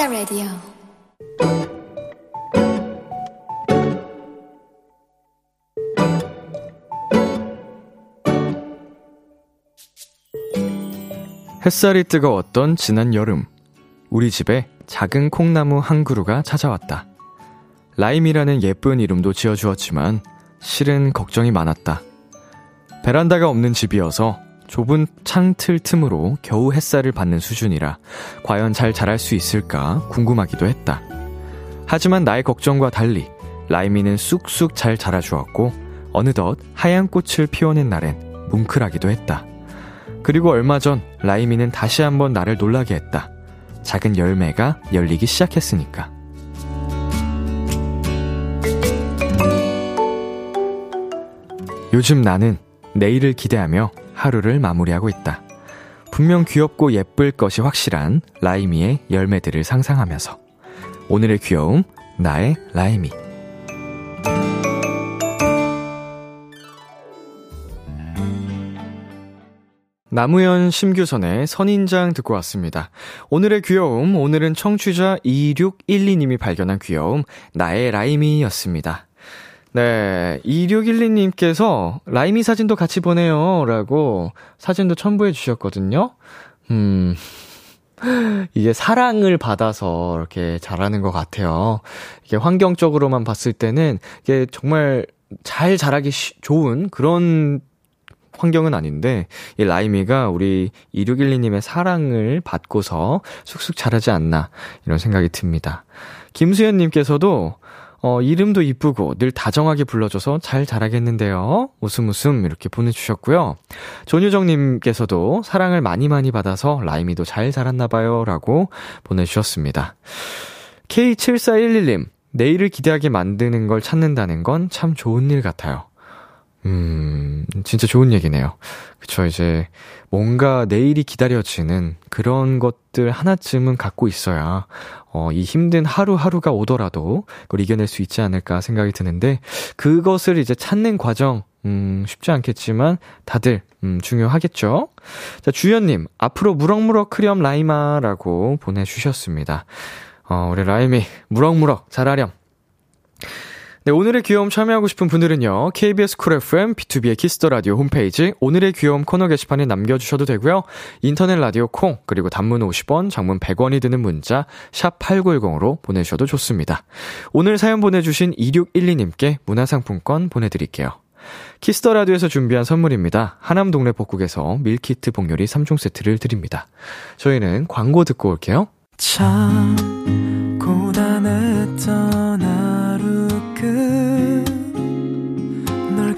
키스타 라디오 햇살이 뜨거웠던 지난 여름. 우리 집에 작은 콩나무 한 그루가 찾아왔다. 라임이라는 예쁜 이름도 지어주었지만 실은 걱정이 많았다. 베란다가 없는 집이어서 좁은 창틀 틈으로 겨우 햇살을 받는 수준이라 과연 잘 자랄 수 있을까 궁금하기도 했다. 하지만 나의 걱정과 달리 라임이는 쑥쑥 잘 자라주었고 어느덧 하얀 꽃을 피워낸 날엔 뭉클하기도 했다. 그리고 얼마 전 라이미는 다시 한번 나를 놀라게 했다. 작은 열매가 열리기 시작했으니까. 요즘 나는 내일을 기대하며 하루를 마무리하고 있다. 분명 귀엽고 예쁠 것이 확실한 라이미의 열매들을 상상하면서 오늘의 귀여움 나의 라이미. 나무현 심규선의 선인장 듣고 왔습니다. 오늘의 귀여움, 오늘은 청취자 2612님이 발견한 귀여움, 나의 라이미였습니다. 네, 2612님께서 라이미 사진도 같이 보내요. 라고 사진도 첨부해 주셨거든요. 음, 이게 사랑을 받아서 이렇게 자라는 것 같아요. 이게 환경적으로만 봤을 때는 이게 정말 잘 자라기 쉬- 좋은 그런 환경은 아닌데, 이 라이미가 우리 2612님의 사랑을 받고서 쑥쑥 자라지 않나, 이런 생각이 듭니다. 김수현님께서도, 어, 이름도 이쁘고 늘 다정하게 불러줘서 잘 자라겠는데요. 웃음 웃음 이렇게 보내주셨고요. 조유정님께서도 사랑을 많이 많이 받아서 라이미도 잘 자랐나봐요. 라고 보내주셨습니다. K7411님, 내일을 기대하게 만드는 걸 찾는다는 건 참 좋은 일 같아요. 음, 진짜 좋은 얘기네요. 그쵸, 이제, 뭔가 내일이 기다려지는 그런 것들 하나쯤은 갖고 있어야, 어, 이 힘든 하루하루가 오더라도 그걸 이겨낼 수 있지 않을까 생각이 드는데, 그것을 이제 찾는 과정, 음, 쉽지 않겠지만, 다들, 음, 중요하겠죠? 자, 주연님, 앞으로 무럭무럭 크렴 라임아라고 보내주셨습니다. 어, 우리 라임이 무럭무럭 자라렴. 네, 오늘의 귀여움 참여하고 싶은 분들은요, KBS Cool FM, B2B의 키스터 라디오 홈페이지, 오늘의 귀여움 코너 게시판에 남겨 주셔도 되고요 인터넷 라디오 콩, 그리고 단문 50원, 장문 100원이 드는 문자, 샵 8910으로 보내 주셔도 좋습니다. 오늘 사연 보내 주신 2612님께 문화상품권 보내 드릴게요. Kiss the Radio에서 준비한 선물입니다. 하남 동네 복국에서 밀키트 복요리 3종 세트를 드립니다. 저희는 광고 듣고 올게요. 참 고단했던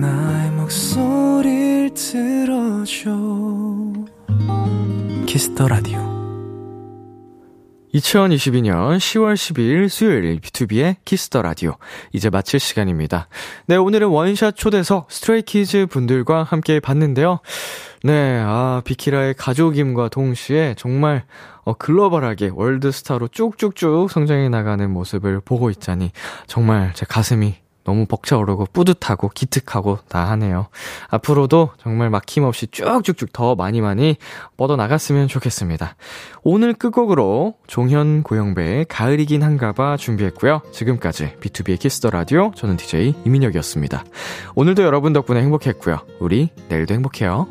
나의 목소리를 들어줘 Kiss the Radio 2022년 10월 12일 수요일 B2B의 키스터 라디오 이제 마칠 시간입니다. 네, 오늘은 원샷 초대석 Stray Kids 분들과 함께 해 봤는데요. 네, 아, 비키라의 가족임과 동시에 정말 어, 글로벌하게 월드스타로 쭉쭉쭉 성장해 나가는 모습을 보고 있자니 정말 제 가슴이 너무 벅차오르고 뿌듯하고 기특하고 다 하네요. 앞으로도 정말 막힘없이 쭉쭉쭉 더 많이 많이 뻗어나갔으면 좋겠습니다. 오늘 끝곡으로 종현 고영배의 가을이긴 한가봐 준비했고요. 지금까지 B2B의 키스터 라디오 저는 DJ 이민혁이었습니다. 오늘도 여러분 덕분에 행복했고요. 우리 내일도 행복해요.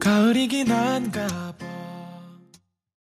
가을이긴 한가 봐